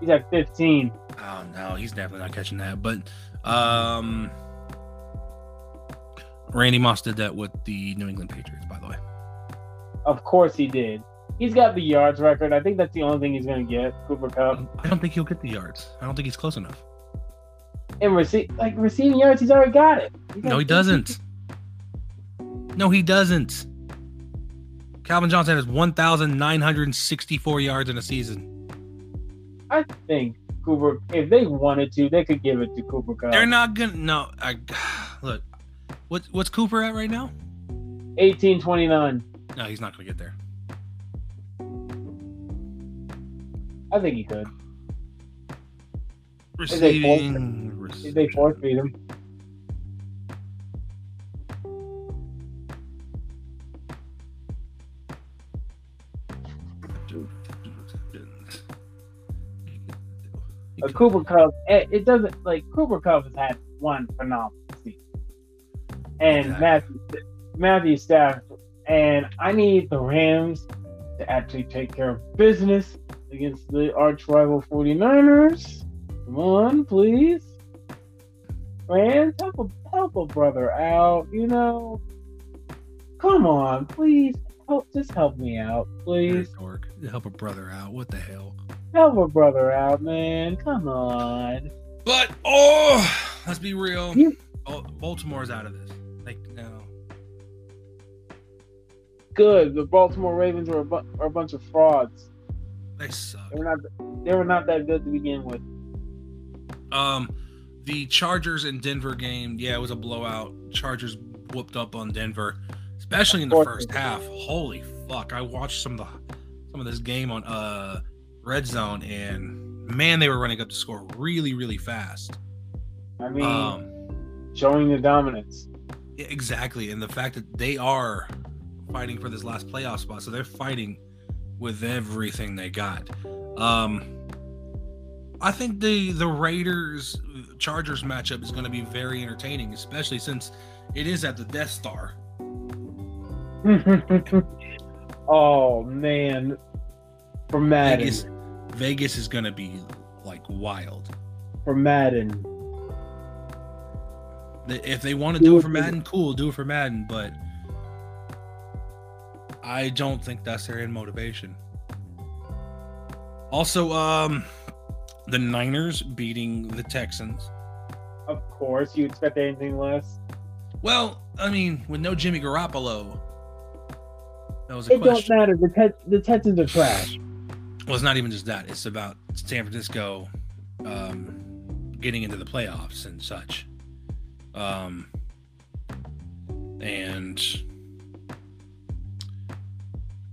He's at 15. Oh no, he's definitely not catching that. But um, Randy Moss did that with the New England Patriots, by the way. Of course he did. He's got the yards record. I think that's the only thing he's going to get. Cooper Kupp. I don't think he'll get the yards. I don't think he's close enough. And receive like receiving yards, he's already got it. He's No, got he doesn't. No, he doesn't. Calvin Johnson has 1,964 yards in a season. I think Cooper, if they wanted to, they could give it to Cooper Kupp. They're not gonna. No, I look. What what's Cooper at right now? 1829. No, he's not gonna get there. I think he could. Receiving. If they force feed him. A Cooper Kupp, it, it doesn't like Cooper Kupp has had one phenomenal season, and Exactly. Matthew Matthew Stafford, and I need the Rams to actually take care of business against the arch rival 49ers. Come on, please, Rams, help a help a brother out. You know, come on, please help, just help me out, please. Help a brother out. What the hell? Help a brother out, man. Come on. But oh, let's be real. You- Baltimore's out of this. Like no. good. The Baltimore Ravens are a, bu- are a bunch of frauds. They suck. They were not. They were not that good to begin with. Um, the Chargers and Denver game, yeah, it was a blowout. Chargers whooped up on Denver, especially in the first half. Holy fuck! I watched some of the some of this game on uh red zone, and man, they were running up the score really, really fast. I mean, Um, showing the dominance. exactly, and the fact that they are fighting for this last playoff spot, so they're fighting with everything they got. Um, I think the the Raiders Chargers matchup is going to be very entertaining, especially since it is at the Death Star. oh man, for Madden, Vegas, Vegas is going to be like wild. for Madden. If they want to do it for Madden, cool, do it for Madden, but I don't think that's their end motivation. Also, um, the Niners beating the Texans. Of course, you expect anything less? Well, I mean, with no Jimmy Garoppolo, that was a It don't matter. The Tex- the Texans are trash. Well, it's not even just that. It's about San Francisco um, getting into the playoffs and such. Um, and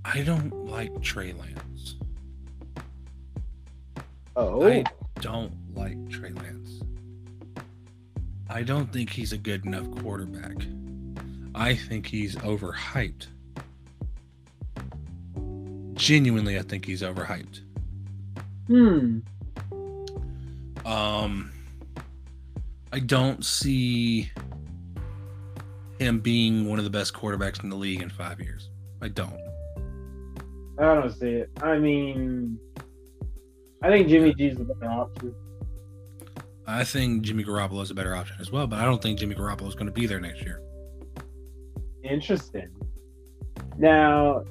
I don't like Trey Lance. Oh, I don't like Trey Lance. I don't think he's a good enough quarterback. I think he's overhyped. Genuinely, I think he's overhyped. hmm. Um, I don't see him being one of the best quarterbacks in the league in five years. I don't. I don't see it. I mean, I think Jimmy G's the better option. I think Jimmy Garoppolo is a better option as well, but I don't think Jimmy Garoppolo is going to be there next year. Interesting. Now,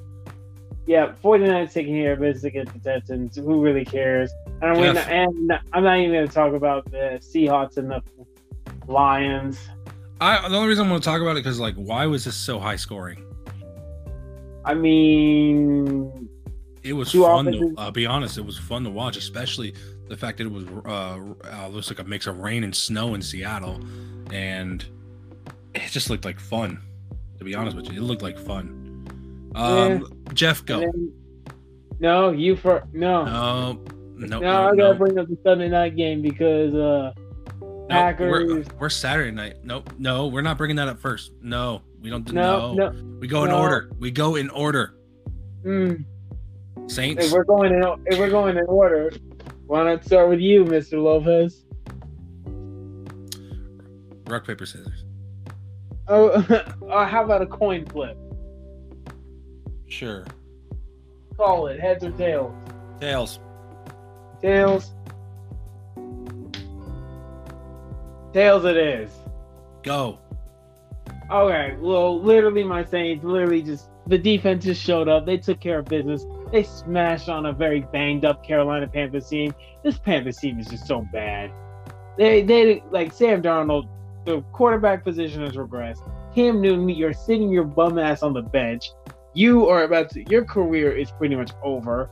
yeah, 49ers taking care of business against the Texans. Who really cares? And, we're not, and I'm not even going to talk about the Seahawks and the Lions. I the only reason I want to talk about it because like, why was this so high scoring? I mean, It was fun. To, I'll be honest, it was fun to watch, especially the fact that it was uh, uh looks like a mix of rain and snow in Seattle, and it just looked like fun. To be honest with you, it looked like fun. Um, Jeff, go. then- no, you for no. No, no, No, I gotta bring up the Sunday night game because uh No, Packers. we're, we're Saturday night. Nope, no, we're not bringing that up first. No, we don't. no, No, no. we go in order. We go in order. Mm, Saints. if we're going in, if we're going in order, why not start with you, Mr. Lopez? Rock paper scissors. Oh, uh, how about a coin flip? Sure. Call it heads or tails. Tails. Tails. Tails it is. Go. Okay, well, literally, my Saints literally just the defense just showed up. They took care of business. They smashed on a very banged up Carolina Panthers team. This Panthers team is just so bad. They they like Sam Darnold. The quarterback position has regressed. Cam Newton, you're sitting your bum ass on the bench. You are about to. Your career is pretty much over.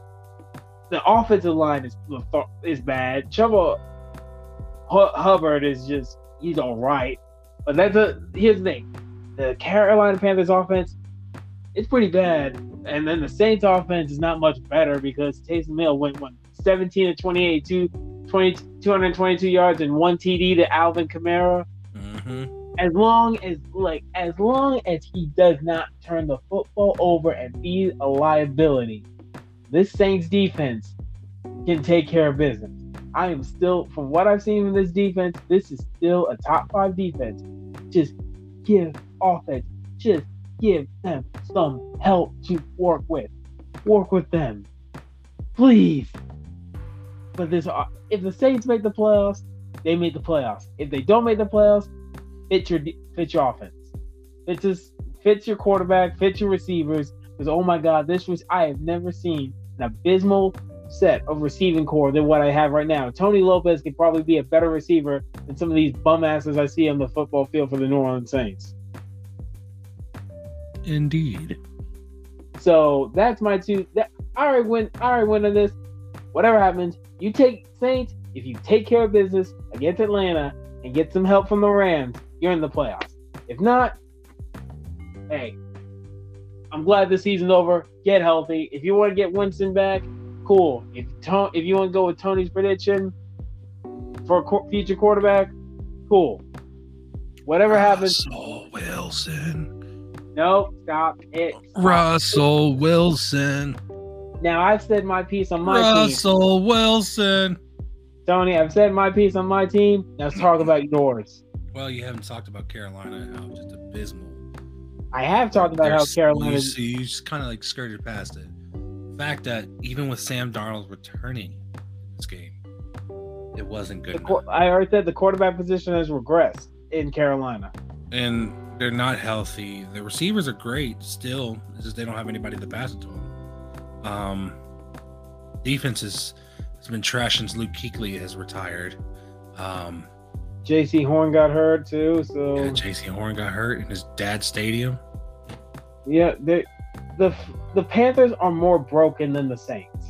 The offensive line is is bad. Hu- Hubbard is just he's all right. But that's a here's the thing: the Carolina Panthers offense, it's pretty bad, and then the Saints offense is not much better because Taysom Hill went what 17 to 28, two, 20, 222 yards and one TD to Alvin Kamara. hmm As long as like as long as he does not turn the football over and be a liability, this Saints defense can take care of business. I am still, from what I've seen from this defense, this is still a top five defense. Just give offense, just give them some help to work with. Work with them, please. But this, uh, if the Saints make the playoffs, they make the playoffs. If they don't make the playoffs, fit your fit your offense. It just fits your quarterback, fits your receivers. Because oh my God, this was I have never seen an abysmal set of receiving core than what I have right now. Tony Lopez could probably be a better receiver than some of these bum asses I see on the football field for the New Orleans Saints. Indeed. So that's my two. That, I already win. I already win on this. Whatever happens, you take Saints. If you take care of business against Atlanta and get some help from the Rams, you're in the playoffs. If not, hey, I'm glad the season's over. Get healthy. If you want to get Winston back, cool. If to- if you want to go with Tony's prediction for a future quarterback, cool. Whatever happens, Russell Wilson. no, stop it. Russell Wilson. Now I've said my piece on my team. Russell Wilson. Tony, I've said my piece on my team. Now let's talk about yours. Well, you haven't talked about Carolina, how just abysmal. I have talked about how Carolina. You, you just kind of like skirted past it. The fact that even with Sam Darnold returning in this game, it wasn't good the I already said the quarterback position has regressed in Carolina. and they're not healthy. The receivers are great still. It's just they don't have anybody to pass it to them. Um, defense is, has been trash since Luke Kuechly has retired. Um, Jaycee Horn got hurt too, so yeah, Jaycee Horn got hurt in his dad's stadium. yeah, they, the the Panthers are more broken than the Saints.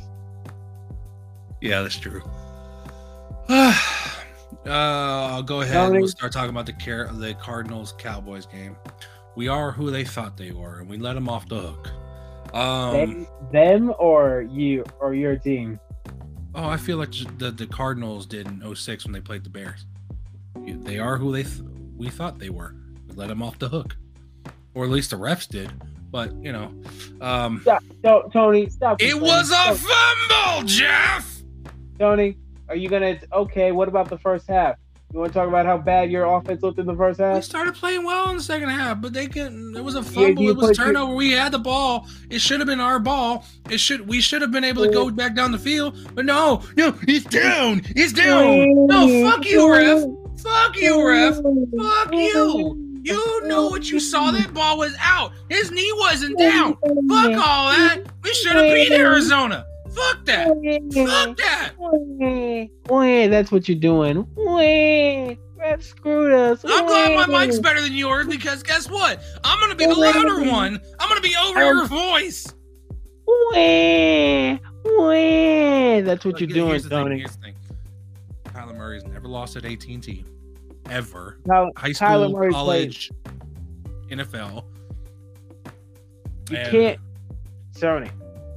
Yeah, that's true. uh, I'll go ahead. and We'll start talking about the Car- the Cardinals Cowboys game. We are who they thought they were, and we let them off the hook. Um, them, them or you or your team? Oh, I feel like the the Cardinals did in 06 when they played the Bears. They are who they th- we thought they were. We let them off the hook, or at least the refs did. But you know, um, No, Tony, stop. it was a Stop. fumble, Jeff. Tony, are you gonna? Okay, what about the first half? You want to talk about how bad your offense looked in the first half? We started playing well in the second half, but they can. It was a fumble. you it was a put your- turnover. We had the ball. It should have been our ball. It should. We should have been able to go back down the field. But no, no, he's down. He's down. No, fuck you, ref. Fuck you, ref. Fuck you. You know what you saw. That ball was out. His knee wasn't down. Fuck all that. We should have beat Arizona. Fuck that. Fuck that. Wah, That's what you're doing. Wah, Ref screwed us. I'm glad my mic's better than yours because guess what? I'm gonna be the louder one. I'm gonna be over Um, your voice. Wah. Wah. That's what Look, you're doing, here's the thing, Tony. Murray's never lost at AT&T, ever. Kyler, High school, college, NFL. you And can't, Tony.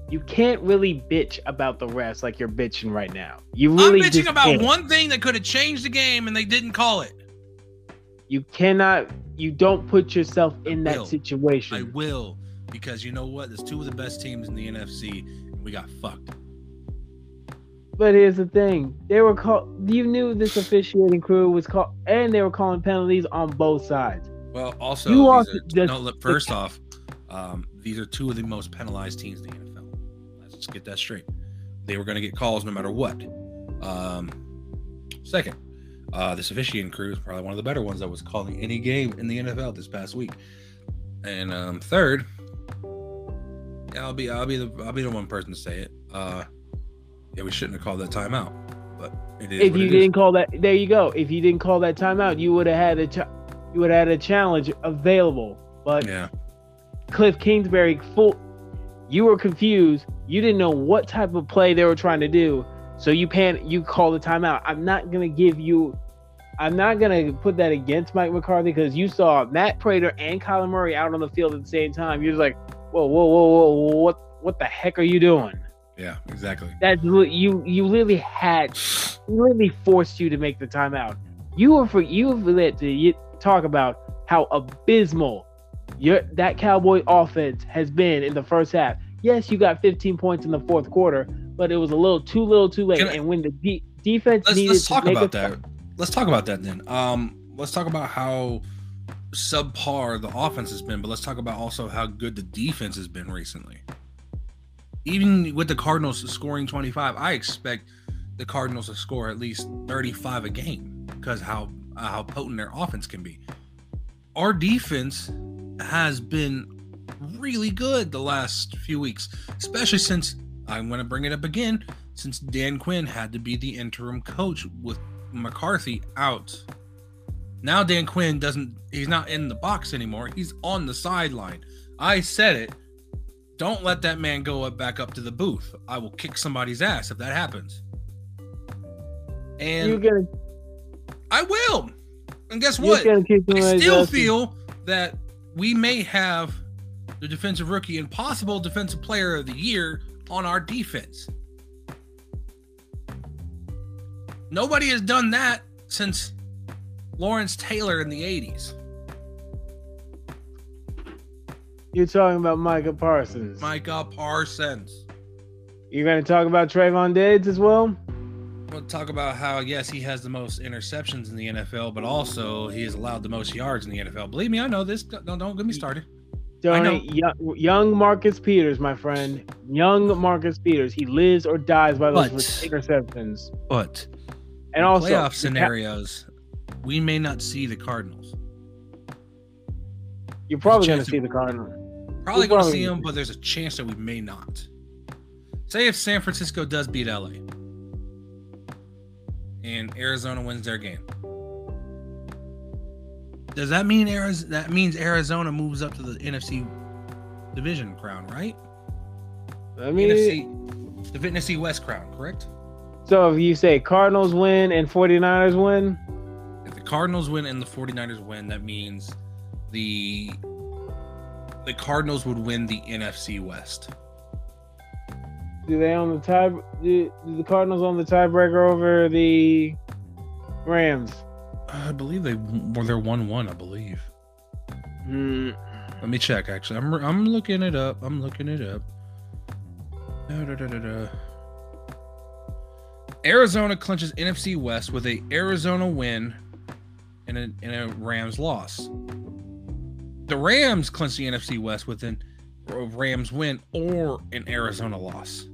You can't really bitch about the refs like you're bitching right now. You really I'm bitching about can't. one thing that could have changed the game and they didn't call it. You cannot. You don't put yourself in that situation. I will because you know what? There's two of the best teams in the NFC and we got fucked. But here's the thing: they were called. You knew this officiating crew was called, and they were calling penalties on both sides. Well, also, You are- the- no, look, first off, um, these are two of the most penalized teams in the NFL. Let's just get that straight. They were going to get calls no matter what. Um, second, uh, this officiating crew is probably one of the better ones that was calling any game in the NFL this past week. And um, third, I'll be I'll be the I'll be the one person to say it. Uh, yeah, we shouldn't have called that timeout, but it is. If you it is. didn't call that, there you go. If you didn't call that timeout, you would have had a ch- you would have had a challenge available. But yeah, Cliff Kingsbury, full, you were confused. You didn't know what type of play they were trying to do, so you pan you call the timeout. I'm not gonna give you. I'm not gonna put that against Mike McCarthy because you saw Matt Prater and Kyler Murray out on the field at the same time. You're just like, whoa, whoa, whoa, whoa, what, what the heck are you doing? Yeah, exactly. That's you. You literally had, you literally forced you to make the timeout. You were for you let to talk about how abysmal your that Cowboy offense has been in the first half. Yes, you got 15 points in the fourth quarter, but it was a little too little, too late. I- and when the de- defense let's, needed let's to talk about that. Let's talk about that then. Um, let's talk about how subpar the offense has been, but let's talk about also how good the defense has been recently. Even with the Cardinals scoring 25, I expect the Cardinals to score at least 35 a game because how uh, how potent their offense can be. Our defense has been really good the last few weeks, especially since I'm going to bring it up again since Dan Quinn had to be the interim coach with McCarthy out. Now Dan Quinn doesn't he's not in the box anymore. He's on the sideline. I said it. Don't let that man go up back up to the booth. I will kick somebody's ass if that happens. you're And gonna I will. And guess what? I still feel that we may have the defensive rookie and possible defensive player of the year on our defense. Nobody has done that since Lawrence Taylor in the 80s. You're talking about Micah Parsons. Micah Parsons. You're gonna talk about Trevon Diggs as well. We'll talk about how, yes, he has the most interceptions in the NFL, but also he has allowed the most yards in the NFL. Believe me, I know this. Don't, don't get me started. I know. Young, young Marcus Peters, my friend. Young Marcus Peters. He lives or dies by those But- interceptions. But And also, playoff scenarios, we may not see the Cardinals. you're probably going to see the Cardinals. Probably going to see them, see. but there's a chance that we may not. Say if San Francisco does beat LA and Arizona wins their game. Does that mean Arizona, that means Arizona moves up to the NFC division crown, right? I mean, NFC the NFC West crown, correct? so if you say Cardinals win and 49ers win, If the Cardinals win and the 49ers win, that means the the Cardinals would win the NFC West. do they own the tie? Do, do the Cardinals own the tiebreaker over the Rams? I believe they were they're one one. I believe. Hmm. Let me check. Actually, I'm I'm looking it up. I'm looking it up. Da, da, da, da, da. Arizona clinches NFC West with a Arizona win and a, and a Rams loss. The Rams clinch the NFC West with an a Rams win or an Arizona loss.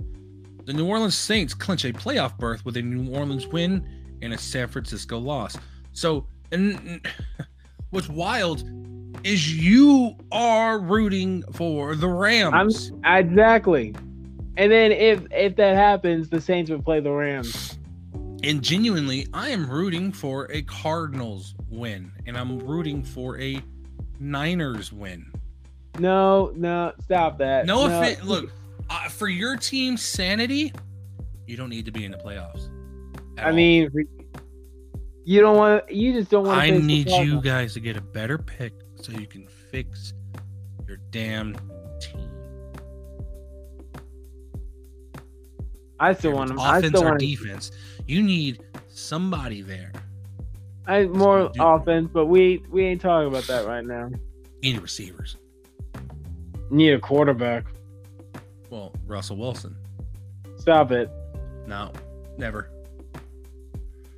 The New Orleans Saints clinch a playoff berth with a New Orleans win and a San Francisco loss. So, and what's wild is you are rooting for the Rams. Exactly. And then if if that happens, the Saints would play the Rams. And genuinely, I am rooting for a Cardinals win, and I'm rooting for a Niners win. No, no, stop that. No, no. look, uh, for your team's sanity, you don't need to be in the playoffs. I all. mean, you don't want. You just don't want. I need you guys to get a better pick so you can fix your damn team. I still want them. Offense I still or defense. You need somebody there. I more offense, but we we ain't talking about that right now. Need receivers. Need a quarterback. Well, Russell Wilson. Stop it. No, never.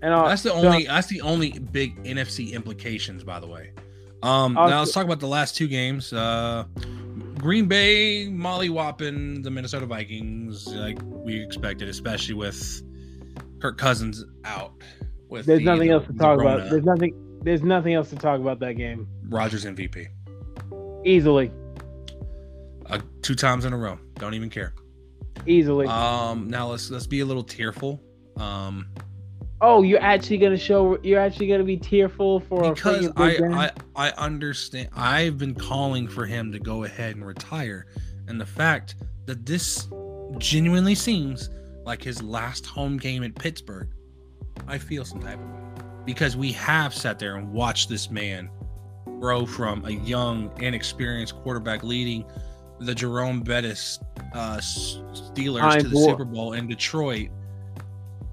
And I'll, that's the only that's the only big NFC implications, by the way. Um, now let's talk about the last two games. Uh, Green Bay Molly mollywhopping the Minnesota Vikings like we expected, especially with Kirk Cousins out. With there's the, nothing else to talk about. There's nothing. There's nothing else to talk about that game. Rodgers MVP. Easily. Uh, two times in a row. Don't even care. Easily. Um. Now let's let's be a little tearful. Um. Oh, you're actually gonna show. You're actually gonna be tearful for because I, I I understand. I've been calling for him to go ahead and retire, and the fact that this genuinely seems like his last home game at Pittsburgh, I feel some type of way. Because we have sat there and watched this man grow from a young, inexperienced quarterback leading the Jerome Bettis uh, Steelers I to the Super Bowl in Detroit,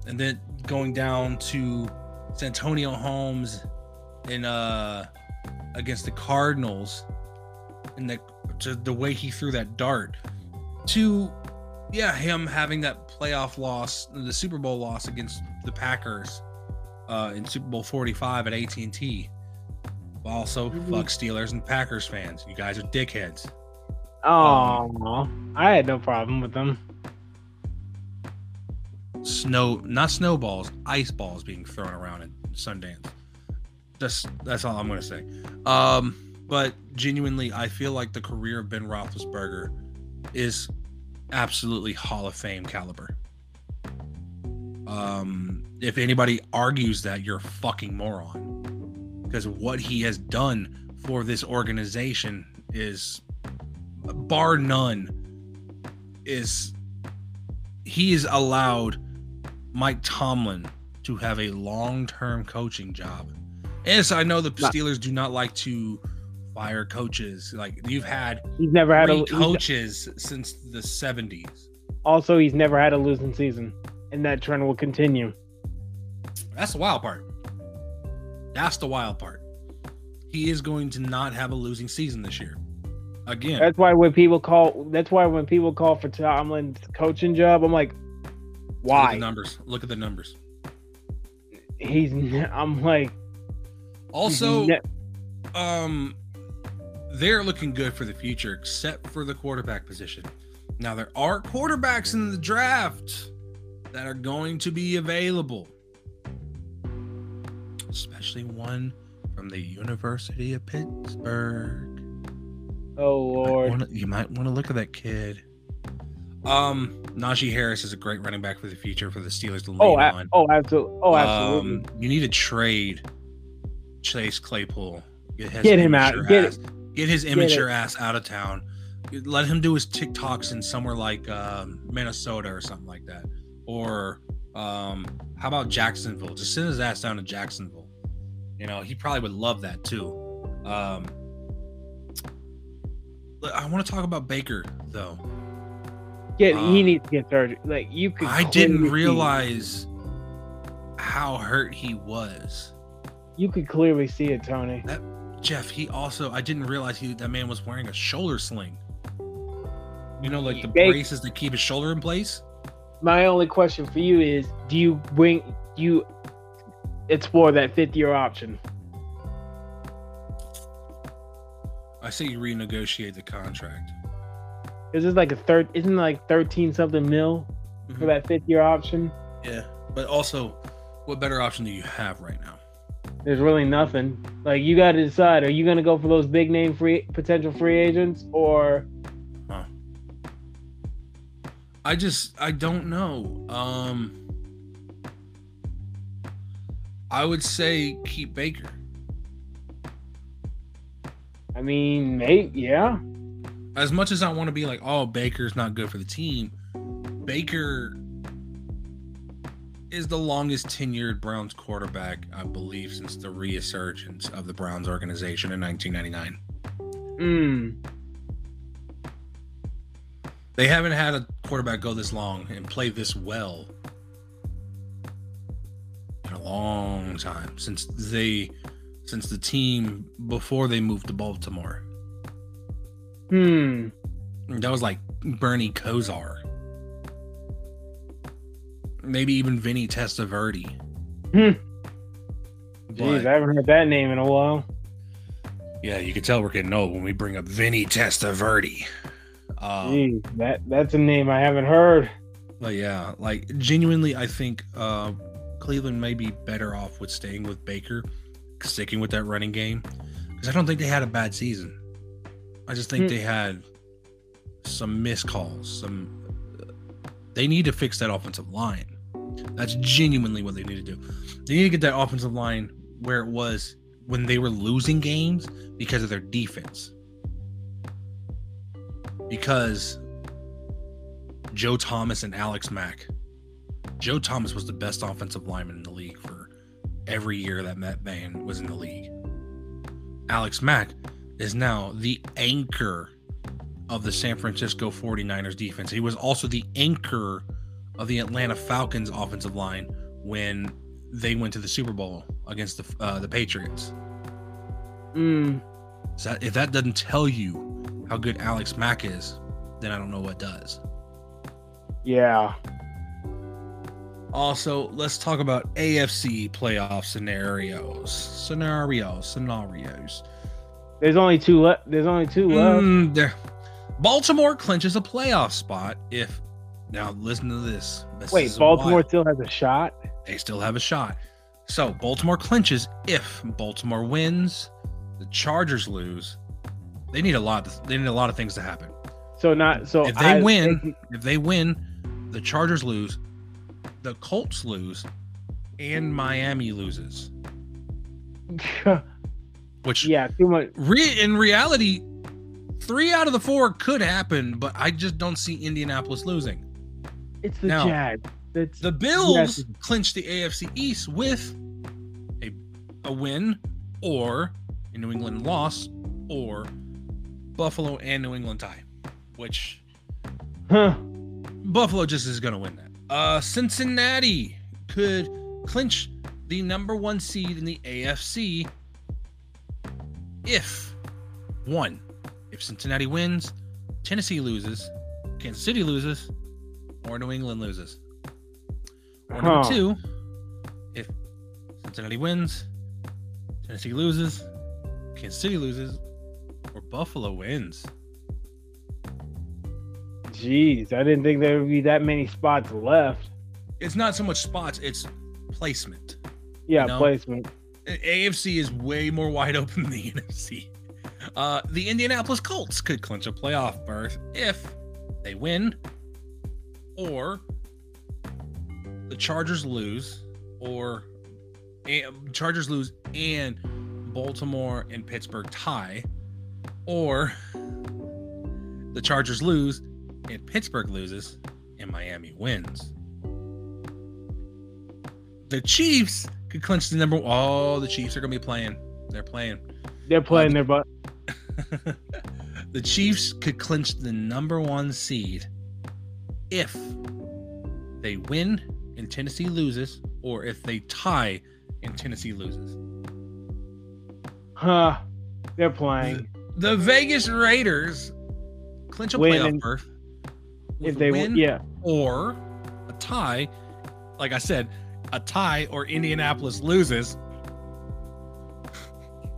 and then going down to Santonio Holmes in uh against the Cardinals and the to the way he threw that dart to yeah him having that playoff loss the Super Bowl loss against the Packers uh in Super Bowl 45 at AT&T also mm-hmm. fuck Steelers and Packers fans. You guys are dickheads. Oh um, I had no problem with them. Snow not snowballs ice balls being thrown around at sundance. That's that's all i'm gonna say. Um but genuinely i feel like the career of ben roethlisberger is absolutely hall of fame caliber. Um if anybody argues that you're a fucking moron because what he has done for this organization is bar none is he is allowed Mike Tomlin to have a long-term coaching job. Yes, I know the Steelers do not like to fire coaches. Like you've had he's never had a coaches since the 70s. Also, he's never had a losing season, and that trend will continue. That's the wild part. That's the wild part. He is going to not have a losing season this year. Again. That's why when people call that's why when people call for Tomlin's coaching job, I'm like, why? Look numbers. Look at the numbers. He's. I'm like. Also, ne- um, they're looking good for the future, except for the quarterback position. Now there are quarterbacks in the draft that are going to be available, especially one from the University of Pittsburgh. Oh Lord! You might want to look at that kid. Um, Najee Harris is a great running back for the future for the Steelers to lean oh, on. Oh, absolutely. Oh, absolutely. Um, you need to trade Chase Claypool. Get, get him out. Get ass. Get his immature ass out of town. Let him do his TikToks in somewhere like um, Minnesota or something like that. Or um, how about Jacksonville? Just send his ass down to Jacksonville. You know, he probably would love that too. Um, I want to talk about Baker though. Get um, he needs to get surgery. Like you could. I didn't realize see. how hurt he was. You could clearly see it, Tony. That Jeff. He also. I didn't realize he that man was wearing a shoulder sling. You know, like the they, braces that keep his shoulder in place. My only question for you is: Do you bring do you explore that fifth year option? I say you renegotiate the contract. Is this like a third? Isn't like thirteen something mil mm-hmm. for that fifth year option? Yeah, but also, what better option do you have right now? There's really nothing. Like you got to decide: Are you going to go for those big name free potential free agents, or? Huh. I just I don't know. Um, I would say keep Baker. I mean, maybe, yeah. As much as I want to be like, oh, Baker's not good for the team, Baker is the longest tenured Browns quarterback, I believe, since the resurgence of the Browns organization in 1999. Mm. They haven't had a quarterback go this long and play this well long time since they since the team before they moved to Baltimore. Hmm. That was like Bernie Kosar. Maybe even Vinny Testaverde. Hmm. Jeez, I haven't heard that name in a while. yeah, you can tell we're getting old when we bring up Vinny Testaverde. Um, Jeez, that that's a name I haven't heard. But yeah, like genuinely, I think uh, Cleveland may be better off with staying with Baker, sticking with that running game, because I don't think they had a bad season. I just think Hmm. they had some missed calls. Some they need to fix that offensive line. That's genuinely what they need to do. They need to get that offensive line where it was when they were losing games because of their defense. Because Joe Thomas and Alex Mack. Joe Thomas was the best offensive lineman in the league for every year that Matt Bain was in the league. Alex Mack is now the anchor of the San Francisco 49ers defense. He was also the anchor of the Atlanta Falcons offensive line when they went to the Super Bowl against the uh, the Patriots. Mm. So that, if that doesn't tell you how good Alex Mack is, then I don't know what does. Yeah. Also, let's talk about AFC playoff scenarios. Scenarios, scenarios. There's only two left. There's only two left. Mm, there. Baltimore clinches a playoff spot if. Now listen to this. This Wait, Baltimore wild. still has a shot. They still have a shot. So Baltimore clinches if Baltimore wins, the Chargers lose. They need a lot. They need a lot of things to happen. So not so If they I- win, if they win, the Chargers lose, the Colts lose, and Miami loses. Which yeah, too much. re- in reality, three out of the four could happen, but I just don't see Indianapolis losing. It's the Now, Jags. It's The Bills Yes. clinched the AFC East with a a win or a New England loss or Buffalo and New England tie, which huh. Buffalo just is going to win that. Uh, Cincinnati could clinch the number one seed in the AFC if one, if Cincinnati wins, Tennessee loses, Kansas City loses, or New England loses. Or number Huh. two, if Cincinnati wins, Tennessee loses, Kansas City loses, or Buffalo wins. Jeez, I didn't think there would be that many spots left. It's not so much spots, it's placement. Yeah, No. placement. AFC is way more wide open than the NFC. Uh, the Indianapolis Colts could clinch a playoff berth if they win, or the Chargers lose, or and Chargers lose and Baltimore and Pittsburgh tie, or the Chargers lose and Pittsburgh loses and Miami wins. The Chiefs could clinch the number. Oh, the Chiefs are gonna be playing. They're playing. They're playing their butt. the Chiefs could clinch the number one seed if they win and Tennessee loses, or if they tie and Tennessee loses. Huh. They're playing. The Vegas Raiders clinch a Win playoff berth If they win, win yeah. or a tie. Like I said, a tie or Indianapolis loses.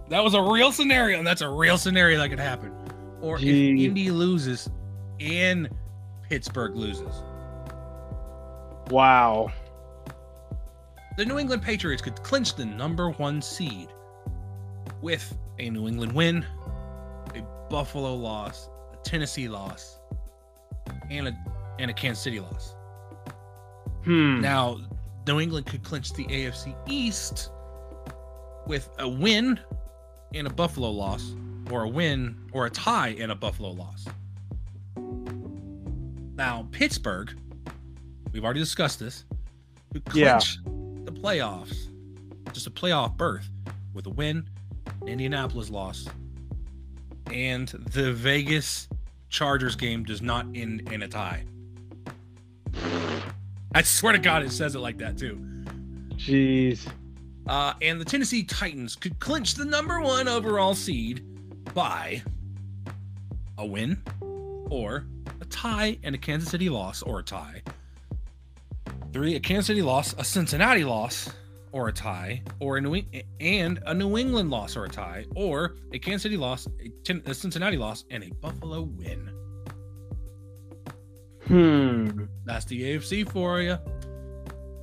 That was a real scenario, and that's a real scenario that could happen. Or Gee. if Indy loses and Pittsburgh loses, Wow. the New England Patriots could clinch the number one seed with a New England win, a Buffalo loss, a Tennessee loss, and a and a Kansas City loss. Hmm. Now, New England could clinch the AFC East with a win and a Buffalo loss, or a win or a tie and a Buffalo loss. Now, Pittsburgh, we've already discussed this, who Yeah. the playoffs, just a playoff berth with a win, Indianapolis loss, and the Vegas Chargers game does not end in a tie. I swear to God, it says it like that too. Jeez. Uh, and the Tennessee Titans could clinch the number one overall seed by a win or a tie and a Kansas City loss or a tie. Three, a Kansas City loss, a Cincinnati loss or a tie, or a New and a New England loss or a tie, or a Kansas City loss, a, Ten- a Cincinnati loss, and a Buffalo win. Hmm. That's the AFC for you.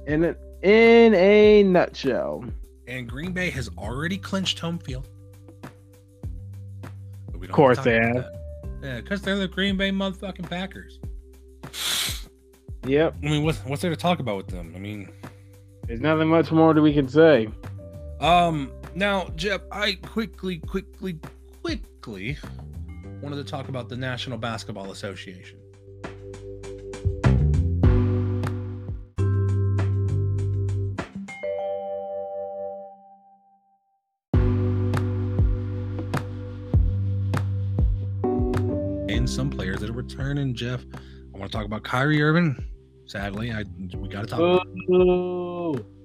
In a, in a nutshell. And Green Bay has already clinched home field. But we don't Of course they have. Yeah, because they're the Green Bay motherfucking Packers. Yep. I mean, what's what's there to talk about with them? I mean, There's nothing much more that we can say. um, now Jeff, I quickly, quickly, quickly wanted to talk about the National Basketball Association. And some players that are returning, Jeff. I want to talk about Kyrie Irving. Sadly, I we got to talk.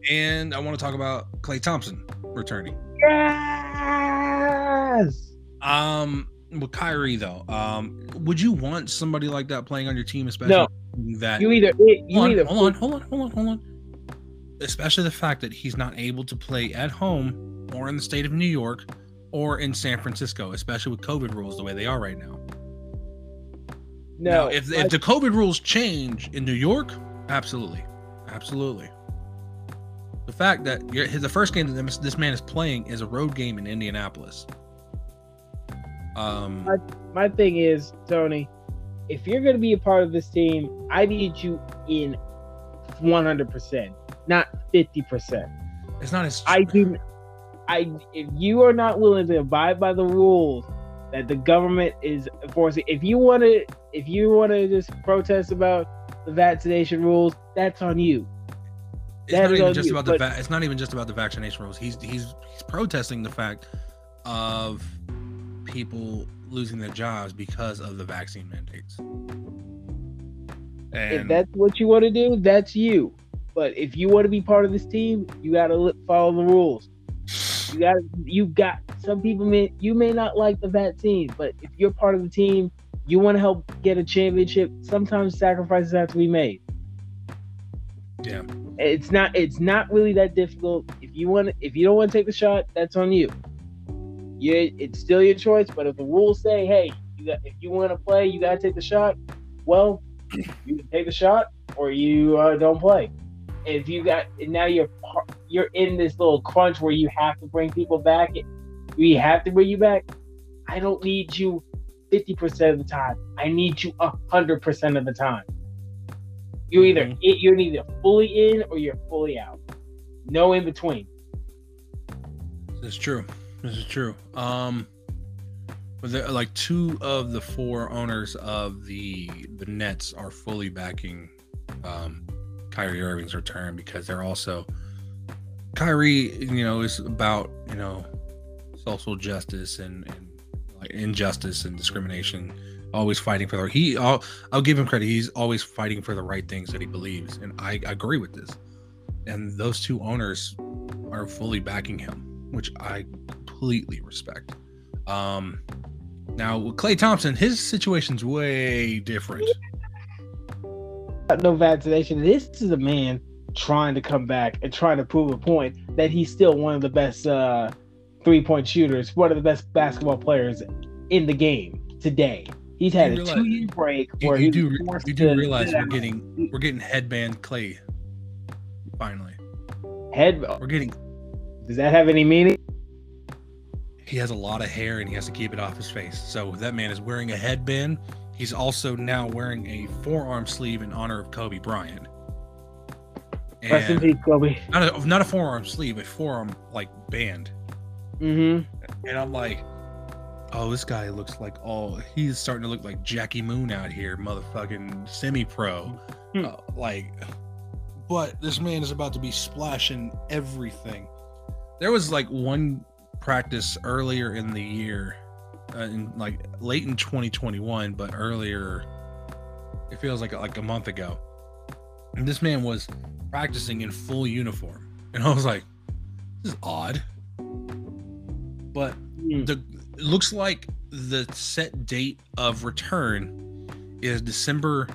And I want to talk about Klay Thompson returning. Yes. Um, with Kyrie though, um, would you want somebody like that playing on your team, especially No. that? You either you hold, on, either hold on, hold on, hold on, hold on. Especially the fact that he's not able to play at home or in the state of New York or in San Francisco, especially with COVID rules the way they are right now. no. Now, if if the COVID rules change in New York, absolutely, absolutely. The fact that the first game that this, this man is playing is a road game in Indianapolis. Um, my thing is, Tony, if you're going to be a part of this team, I need you in 100%, not 50%. it's not as I do. I if you are not willing to abide by the rules that the government is enforcing, if you want to, if you want to just protest about the vaccination rules, that's on you. It's that not even just you, about the. Va- it's not even just about the vaccination rules. He's he's he's protesting the fact of people losing their jobs because of the vaccine mandates. if that's what you want to do, that's you. But if you want to be part of this team, you got to follow the rules. You got you got some people may you may not like the vaccine, but if you're part of the team, you want to help get a championship. Sometimes sacrifices have to be made. Yeah. It's not it's not really that difficult. If you want if you don't want to take the shot, that's on you. Yeah, it's still your choice, but if the rules say, "Hey, you got if you want to play, you got to take the shot." Well, you can take the shot or you uh, don't play. If you got now you're you're in this little crunch where you have to bring people back. We have to bring you back. I don't need you 50% of the time. I need you 100% of the time. You're either Mhm. you're either fully in or you're fully out. No in between. This is true. This is true. Um, but there, like two of the four owners of the the Nets are fully backing um, Kyrie Irving's return because they're also Kyrie. You know, is about you know social justice and and like injustice and discrimination. Always fighting for the he. I'll I'll give him credit. He's always fighting for the right things that he believes, and I agree with this. And those two owners are fully backing him, which I completely respect. Um, now with Klay Thompson, his situation's way different. No vaccination. This is a man trying to come back and trying to prove a point that he's still one of the best uh, three point shooters, one of the best basketball players in the game today. He's had You a two year break You, where you he do you do realize we're getting we're getting headband Klay. Finally, head. we're getting. Does that have any meaning? He has a lot of hair and he has to keep it off his face. So that man is wearing a headband. He's also now wearing a forearm sleeve in honor of Kobe Bryant. Rest in peace, Kobe. not a, not a forearm sleeve, a forearm like band. Mm-hmm. and I'm like, oh, this guy looks like all he's starting to look like Jackie Moon out here, motherfucking semi-pro, Hmm. Uh, like. But this man is about to be splashing everything. There was like one practice earlier in the year, uh, in like late in 2021, but earlier, it feels like like a month ago. And this man was practicing in full uniform, and I was like, "This is odd." But Mm. the it looks like the set date of return is December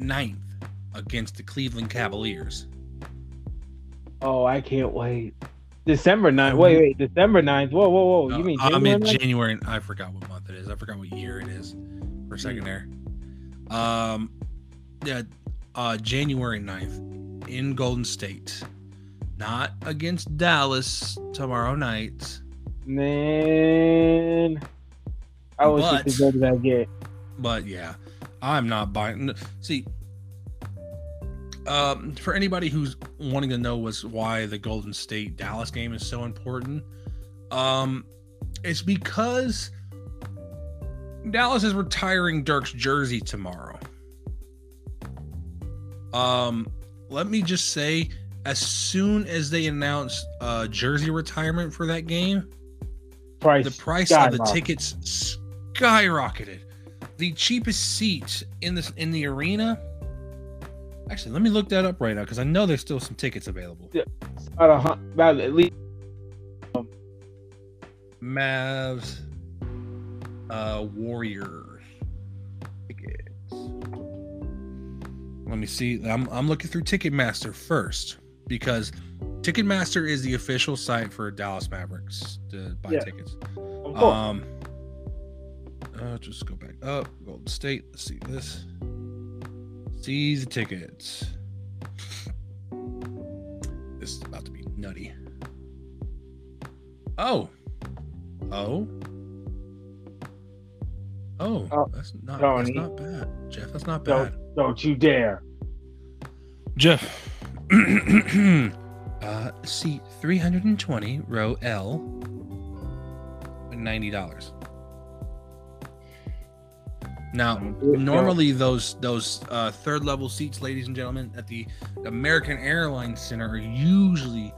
9th against the Cleveland Cavaliers. Oh, I can't wait. December 9th. Wait, wait. December 9th. Whoa, whoa, whoa. You Uh, mean January mean 9th? January. I forgot what month it is. I forgot what year it is for a second there. Um, yeah, uh, January 9th in Golden State, not against Dallas tomorrow night. Man. I wish But- it could go to that get. But yeah, I'm not buying. See, um, for anybody who's wanting to know was why the Golden State Dallas game is so important, um, it's because Dallas is retiring Dirk's jersey tomorrow. Um, let me just say, as soon as they announce uh jersey retirement for that game, Price. the price of the tickets skyrocketed. The cheapest seat in this in the arena. Actually, let me look that up right now because I know there's still some tickets available. About, a, hun- about at least Mavs, uh, Warriors tickets. Let me see. I'm I'm looking through Ticketmaster first because Ticketmaster is the official site for Dallas Mavericks to buy Yeah. tickets. Um, uh, just go back up. Golden State. Let's see this. See the tickets. This is about to be nutty. Oh. Oh. Oh, Oh, that's not Tony. that's not bad, Jeff. That's not Don't- bad, Don't you dare. Jeff. uh, seat 320, row L, ninety dollars. Now, normally those those uh, third level seats, ladies and gentlemen, at the American Airlines Center are usually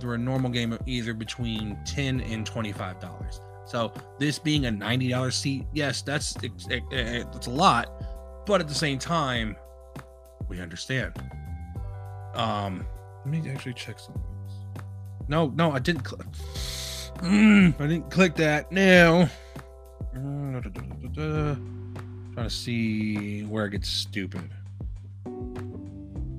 for a normal game of either between ten and twenty five dollars. So this being a ninety dollar seat, yes, that's it's, it, it- it's a lot, but at the same time, we understand. Um, let me actually check something else. No, no, I didn't click. I didn't click that. Now, Mm, trying to see where it gets stupid.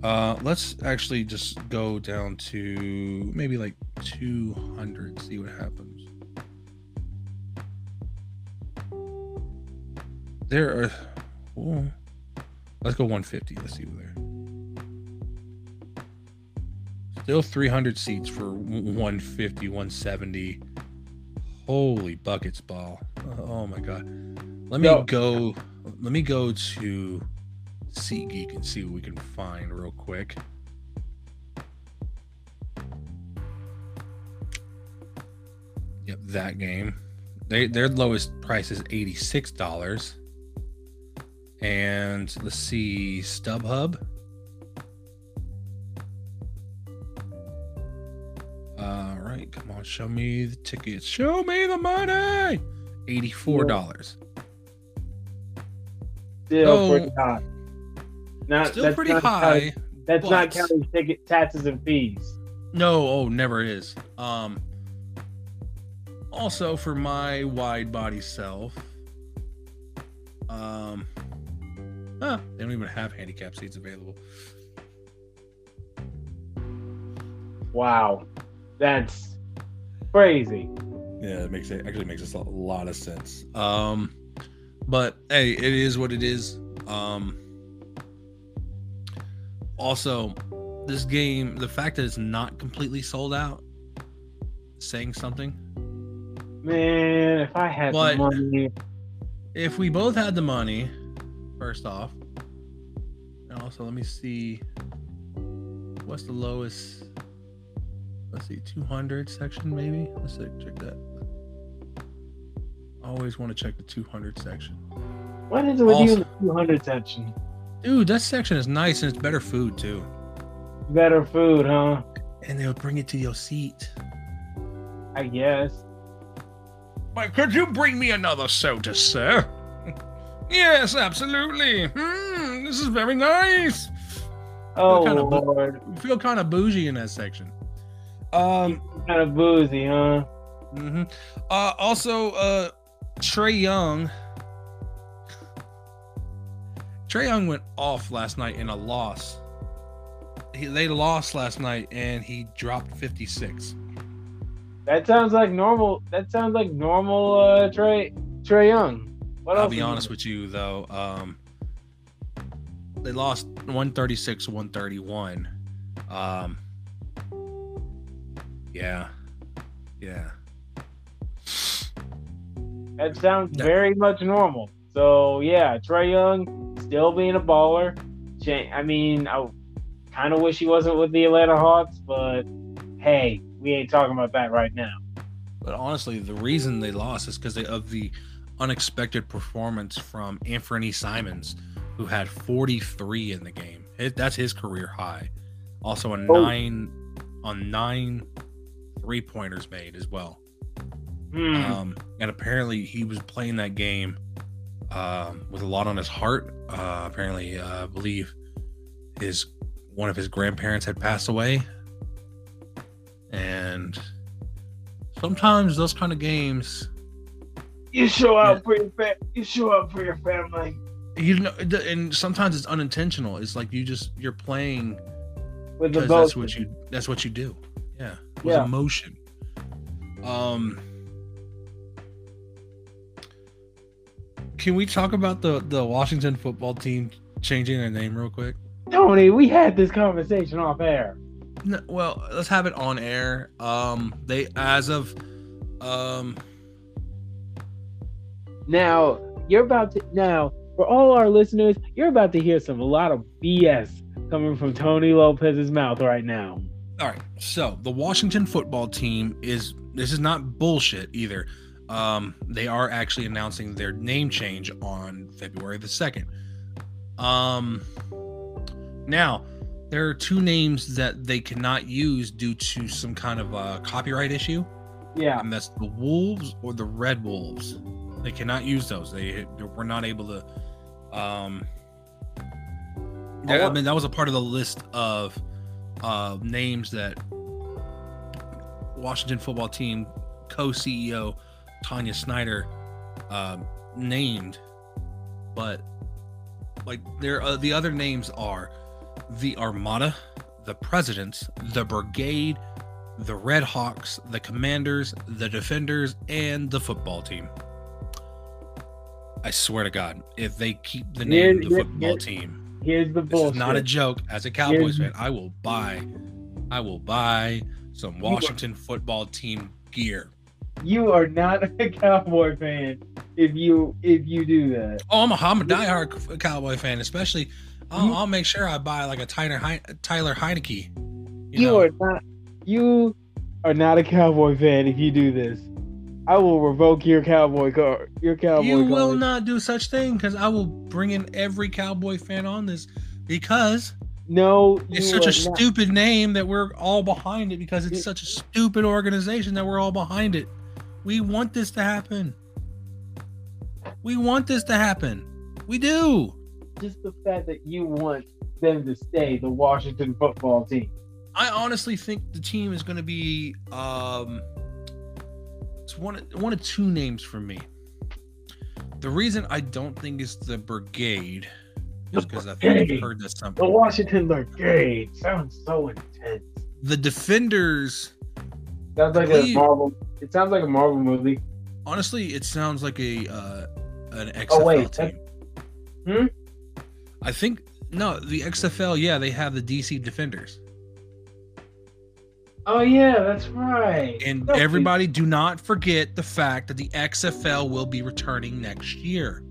Uh, let's actually just go down to maybe like 200. See what happens. There are. oh, let's go 150. Let's see what there. Still 300 seats for 150, 170. Holy buckets ball. Oh my god. Let me Yo. go let me go to SeatGeek and see what we can find real quick. Yep, that game. They their lowest price is $86. And let's see, StubHub. Right, come on, show me the tickets. Show me the money. Eighty-four dollars. Still So- pretty high. Not, Still that's pretty not high. counting- that's not counting ticket taxes and fees. No, oh, never is. Um. Also, for my wide body self, um, huh, they don't even have handicap seats available. Wow, that's crazy. Yeah, it makes it actually makes us a lot of sense. Um, but hey, it is what it is. Um, also, this game, the fact that it's not completely sold out, saying something. Man, if I had But- the money, If we both had the money, first off, and also let me see, what's the lowest? Let's see, 200 section maybe. Let's see, check that. Always want to check the 200 section. What is it with you in the 200 section? Dude, that section is nice and it's better food too. Better food, huh? And they'll bring it to your seat. I guess. But could you bring me another soda, sir? yes, absolutely. Hmm, this is very nice. Oh kinda bu- lord, You feel kind of bougie in that section. Um, kind of boozy, huh? hmm uh, also, uh, Trae Young. Trae Young went off last night in a loss. He, they lost last night and he dropped 56. That sounds like normal. That sounds like normal. Uh, Trey Trae Young. What I'll be honest with you though. Um, they lost 136 131. Um, yeah, yeah. That sounds Yeah. very much normal. So yeah, Trae Young still being a baller. I mean, I kind of wish he wasn't with the Atlanta Hawks, but hey, we ain't talking about that right now. But honestly, the reason they lost is because of the unexpected performance from Anthony Simons, who had 43 in the game. It, that's his career high. Also, a Oh. nine on nine three pointers made as well. Hmm. Um, and apparently, he was playing that game um, with a lot on his heart. Uh, apparently, uh, I believe his one of his grandparents had passed away, and sometimes those kind of games you show yeah. up for your fa- you show up for your family. you know and sometimes it's unintentional it's like you just you're playing With the that's what you that's what you do yeah with Yeah. emotion um can we talk about the the washington football team changing their name real quick Tony, we had this conversation off air. no, well let's have it on air um they as of um Now you're about to now for all our listeners, you're about to hear some a lot of BS coming from Tony Lopez's mouth right now. All right. So the Washington football team is this is not bullshit either. Um, they are actually announcing their name change on February the second. Um, now there are two names that they cannot use due to some kind of uh, copyright issue, Yeah. and that's the Wolves or the Red Wolves. They cannot use those. They, they were not able to. Um, yeah, I mean that was a part of the list of uh, names that Washington football team co-CEO Tanya Snyder um, named, but like there, uh, the other names are the Armada, the Presidents, the Brigade, the Red Hawks, the Commanders, the Defenders, and the football team. I swear to God, if they keep the name the here- football team, Here's the bullshit. not a joke. As a Cowboys Here's- fan, I will buy, I will buy some Washington football team gear. you are not a Cowboy fan if you if you do that. Oh, I'm a, I'm a diehard c- uh, Cowboy fan, especially. I'll, You- I'll make sure I buy like a Tyler Hein- Tyler Heinicke. You, You, know, are not you are not a Cowboy fan if you do this. I will revoke your Cowboy card. Your Cowboy you card. will not do such thing because I will bring in every Cowboy fan on this because No, it's such a not. stupid name that we're all behind it because it's such a stupid organization that we're all behind it. We want this to happen. We want this to happen. We do. Just the fact that you want them to stay the Washington football team. I honestly think the team is going to be um it's one of- one of two names for me. The reason I don't think it's the brigade is because I think I've heard that something. The. Washington Brigade sounds so intense. The defenders, Sounds like a Marvel. It sounds like a Marvel movie. honestly, it sounds like a uh an XFL Oh, wait, team. Hmm? I think no, the XFL, yeah, they have the DC Defenders. Oh yeah, that's right. And No, everybody do not forget the fact that the XFL will be returning next year.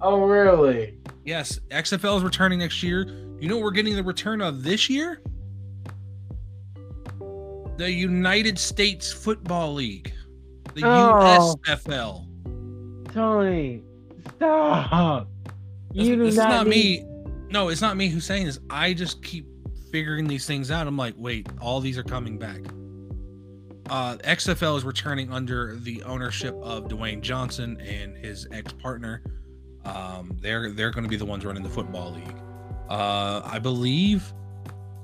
Oh really? Yes, XFL is returning next year. You know what we're getting the return of this year? The United States Football League. The Oh. USFL. Tony, stop. You do this is not not need- me. No, it's not me who's saying this. I just keep figuring these things out. I'm like, wait, all these are coming back. Uh, XFL is returning under the ownership of Dwayne Johnson and his ex-partner. Um, they're they're going to be the ones running the football league. Uh, I believe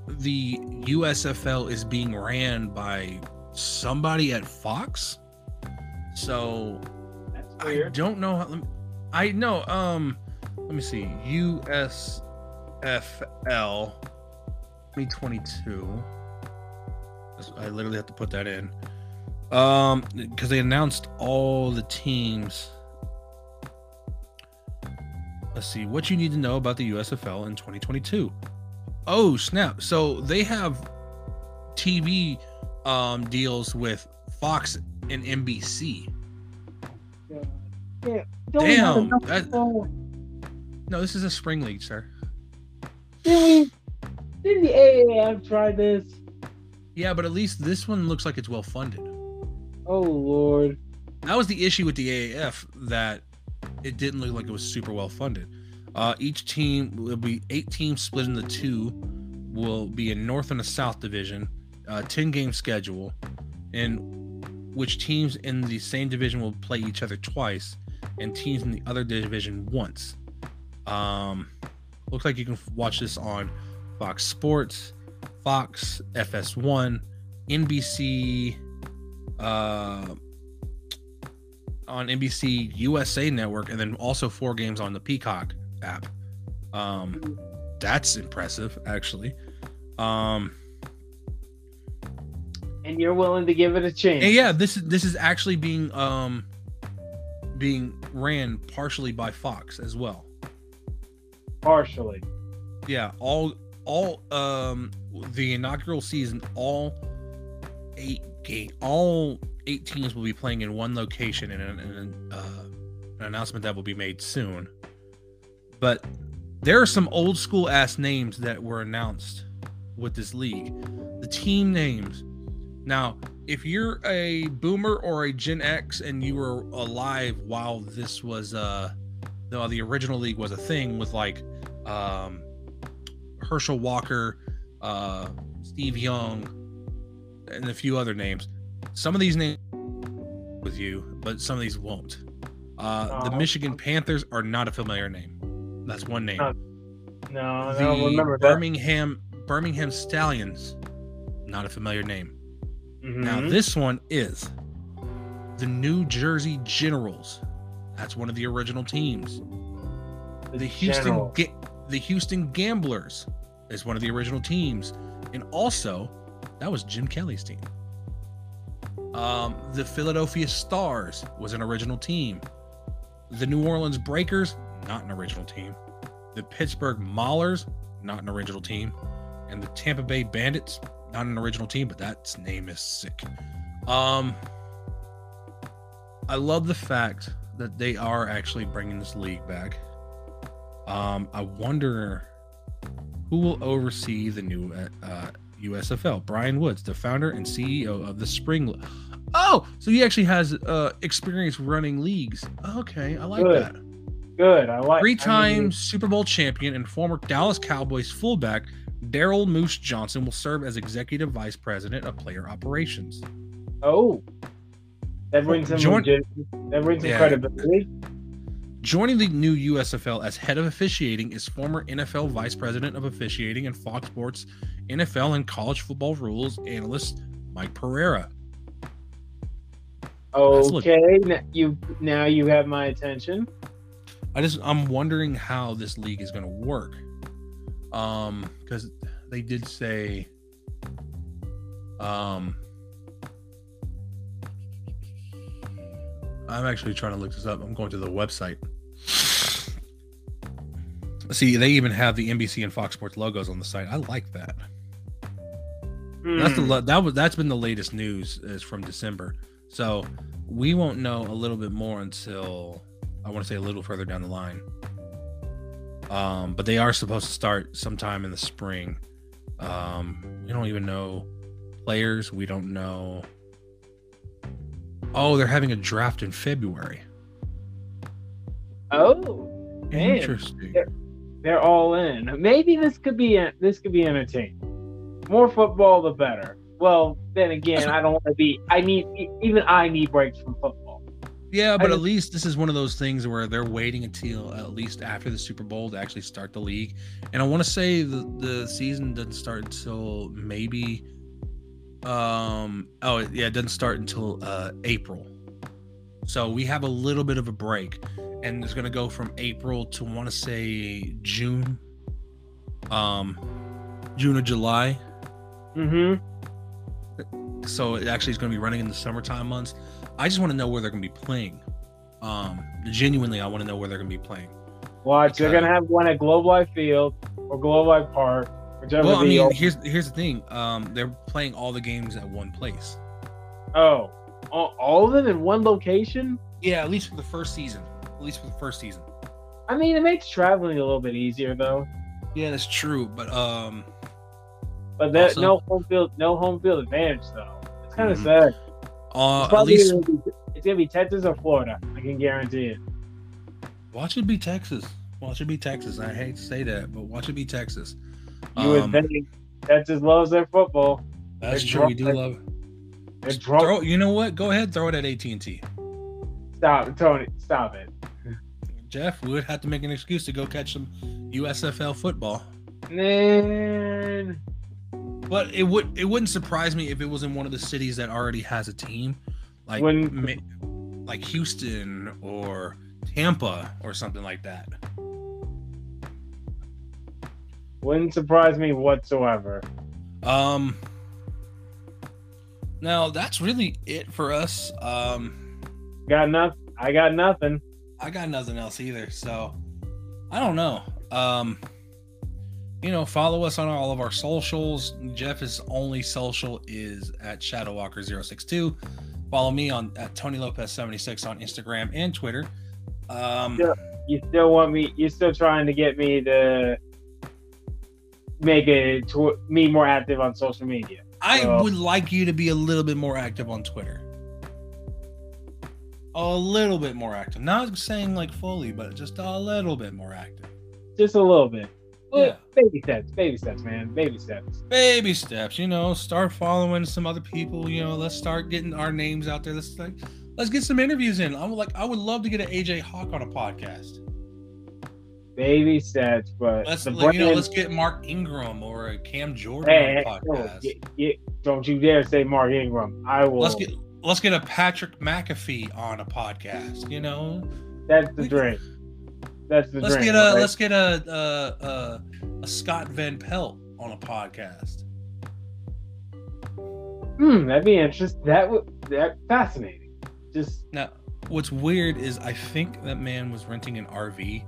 the USFL is being ran by somebody at Fox. So I don't know. How, I know. Um, let me see. USFL 2022. I literally have to put that in. Um, because they announced all the teams. Let's see what you need to know about the USFL in 2022. Oh snap! So they have TV um deals with Fox and NBC. Yeah. Don't Damn, that- No, this is a spring league, sir. We? Didn't the AAF try this? Yeah, but at least this one looks like it's well funded. Oh Lord. That was the issue with the AAF that it didn't look like it was super well funded. Uh, each team will be eight teams split into two, will be a North and a South division, uh, 10 game schedule, in which teams in the same division will play each other twice, and teams in the other division once. Um, looks like you can watch this on Fox Sports, Fox, FS1, NBC, uh, on NBC USA Network, and then also four games on the Peacock app. Um, that's impressive, actually. Um, And you're willing to give it a chance. yeah, this is this is actually being um being ran partially by Fox as well. Partially. Yeah, all all um the inaugural season, all eight game, all eight teams will be playing in one location, and an, an, uh, an announcement that will be made soon. But there are some old school ass names that were announced with this league. The team names. Now, if you're a boomer or a Gen X and you were alive while this was uh the, the original league was a thing with like um Herschel Walker, uh Steve Young, and a few other names. Some of these names with you, but some of these won't. Uh the Oh. Michigan Panthers are not a familiar name. That's one name. Uh, No, I don't remember that. Birmingham Birmingham Stallions, not a familiar name. Now Mhm. this one is the New Jersey Generals. That's one of the original teams. The Houston General. Ga- the Houston Gamblers is one of the original teams, and also that was Jim Kelly's team. Um, the Philadelphia Stars was an original team. The New Orleans Breakers, not an original team. The Pittsburgh Maulers, not an original team, and the Tampa Bay Bandits, not an original team, but that name is sick. Um, I love the fact that they are actually bringing this league back. Um, I wonder who will oversee the new uh, USFL. Brian Woods, the founder and CEO of the Spring. Oh, so he actually has uh, experience running leagues. Okay, I like Good. that. Good. I like. I Three-time mean, Super Bowl champion and former Dallas Cowboys fullback Daryl Moose Johnston will serve as executive vice president of player operations. oh, that brings Join- legit, that brings some Yeah. credibility. Joining the new USFL as head of officiating is former NFL vice president of officiating and Fox Sports NFL and college football rules analyst Mike Pereira. Okay, n- you now you have my attention. I just I'm wondering how this league is going to work. Um cuz they did say um I'm actually trying to look this up. I'm going to the website. See, they even have the NBC and Fox Sports logos on the site. I like that. That's the Hmm. that was that's been the latest news is from December. So we won't know a little bit more until I want to say a little further down the line. Um, but they are supposed to start sometime in the spring. Um, we don't even know players. We don't know. Oh, they're having a draft in February. Oh. Interesting. They're all in. Maybe this could be this could be entertaining. More football, the better. Well, then again, I don't want to be. I need even I need breaks from football. Yeah, but I- at least this is one of those things where they're waiting until at least after the Super Bowl to actually start the league. And I want to say the the season doesn't start until maybe um oh yeah, it doesn't start until uh April. So we have a little bit of a break and it's going to go from April to want to say June um June or July. Mm-hmm. so it actually is going to be running in the summertime months. I just want to know where they're going to be playing. Um, genuinely, I want to know where they're going to be playing. Watch, they're gonna have one at Globe Life Field or Globe Life Park, whichever. Well, I mean, here's here's the thing. Um, they're playing all the games at one place. oh, all, of them in one location. Yeah, at least for the first season. At least for the first season. I mean, it makes traveling a little bit easier though. Yeah, that's true. But um, But that Also- no home field, no home field advantage though. It's kind of Mhm. sad. uh, It's at least gonna be, it's gonna be Texas or Florida. I can guarantee it. watch it be Texas. Watch it be Texas. I hate to say that, but watch it be Texas. You Um, would think Texas loves their football. that's they're true. We do drunk- They're Throw, you know what? Go ahead, throw it at AT and T. Stop, Tony. Stop it. Jeff we would have to make an excuse to go catch some USFL football. Man, But it would it wouldn't surprise me if it was in one of the cities that already has a team, like When- like Houston or Tampa or something like that. wouldn't surprise me whatsoever. Um. Now that's really it for us. Um, Got nothing. I got nothing. I got nothing else either, so I don't know. Um, you know, follow us on all of our socials. Jeff's only social is at Shadowwalker062. Follow me on at Tony Lopez 76 on Instagram and Twitter. Um, Yeah. You still want me? You're still trying to get me to make it tw- me more active on social media. I would like you to be a little bit more active on Twitter. A little bit more active. Not saying like fully, but just a little bit more active. Just a little bit. Yeah. Baby steps. Baby steps, man. Baby steps. Baby steps, you know, start following some other people, you know, let's start getting our names out there. Let's like let's get some interviews in. I'm like I would love to get an AJ Hawk on a podcast. Baby steps. But Let's like, you know, let's get Mark Ingram or a Cam Jordan Hey, on a hey, podcast. get- get- don't you dare say Mark Ingram. I will. Let's get let's get a Patrick McAfee on a podcast, you know. That's the we- dream. That's the Let's dream. get a right? let's get a a, a a Scott Van Pelt on a podcast. Hmm, that'd be interesting. That would that fascinating. Just Now, what's weird is I think that man was renting an RV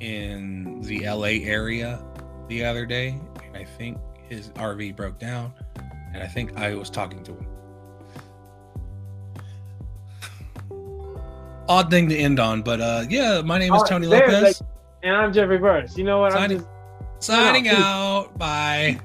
in the LA area the other day, and I think his RV broke down, and I think I was talking to him. Odd thing to end on, but uh yeah, my name is Tony Lopez. and I'm Jeffrey Burtis. You know what? I'm Signing- just Signing peace. out. Bye.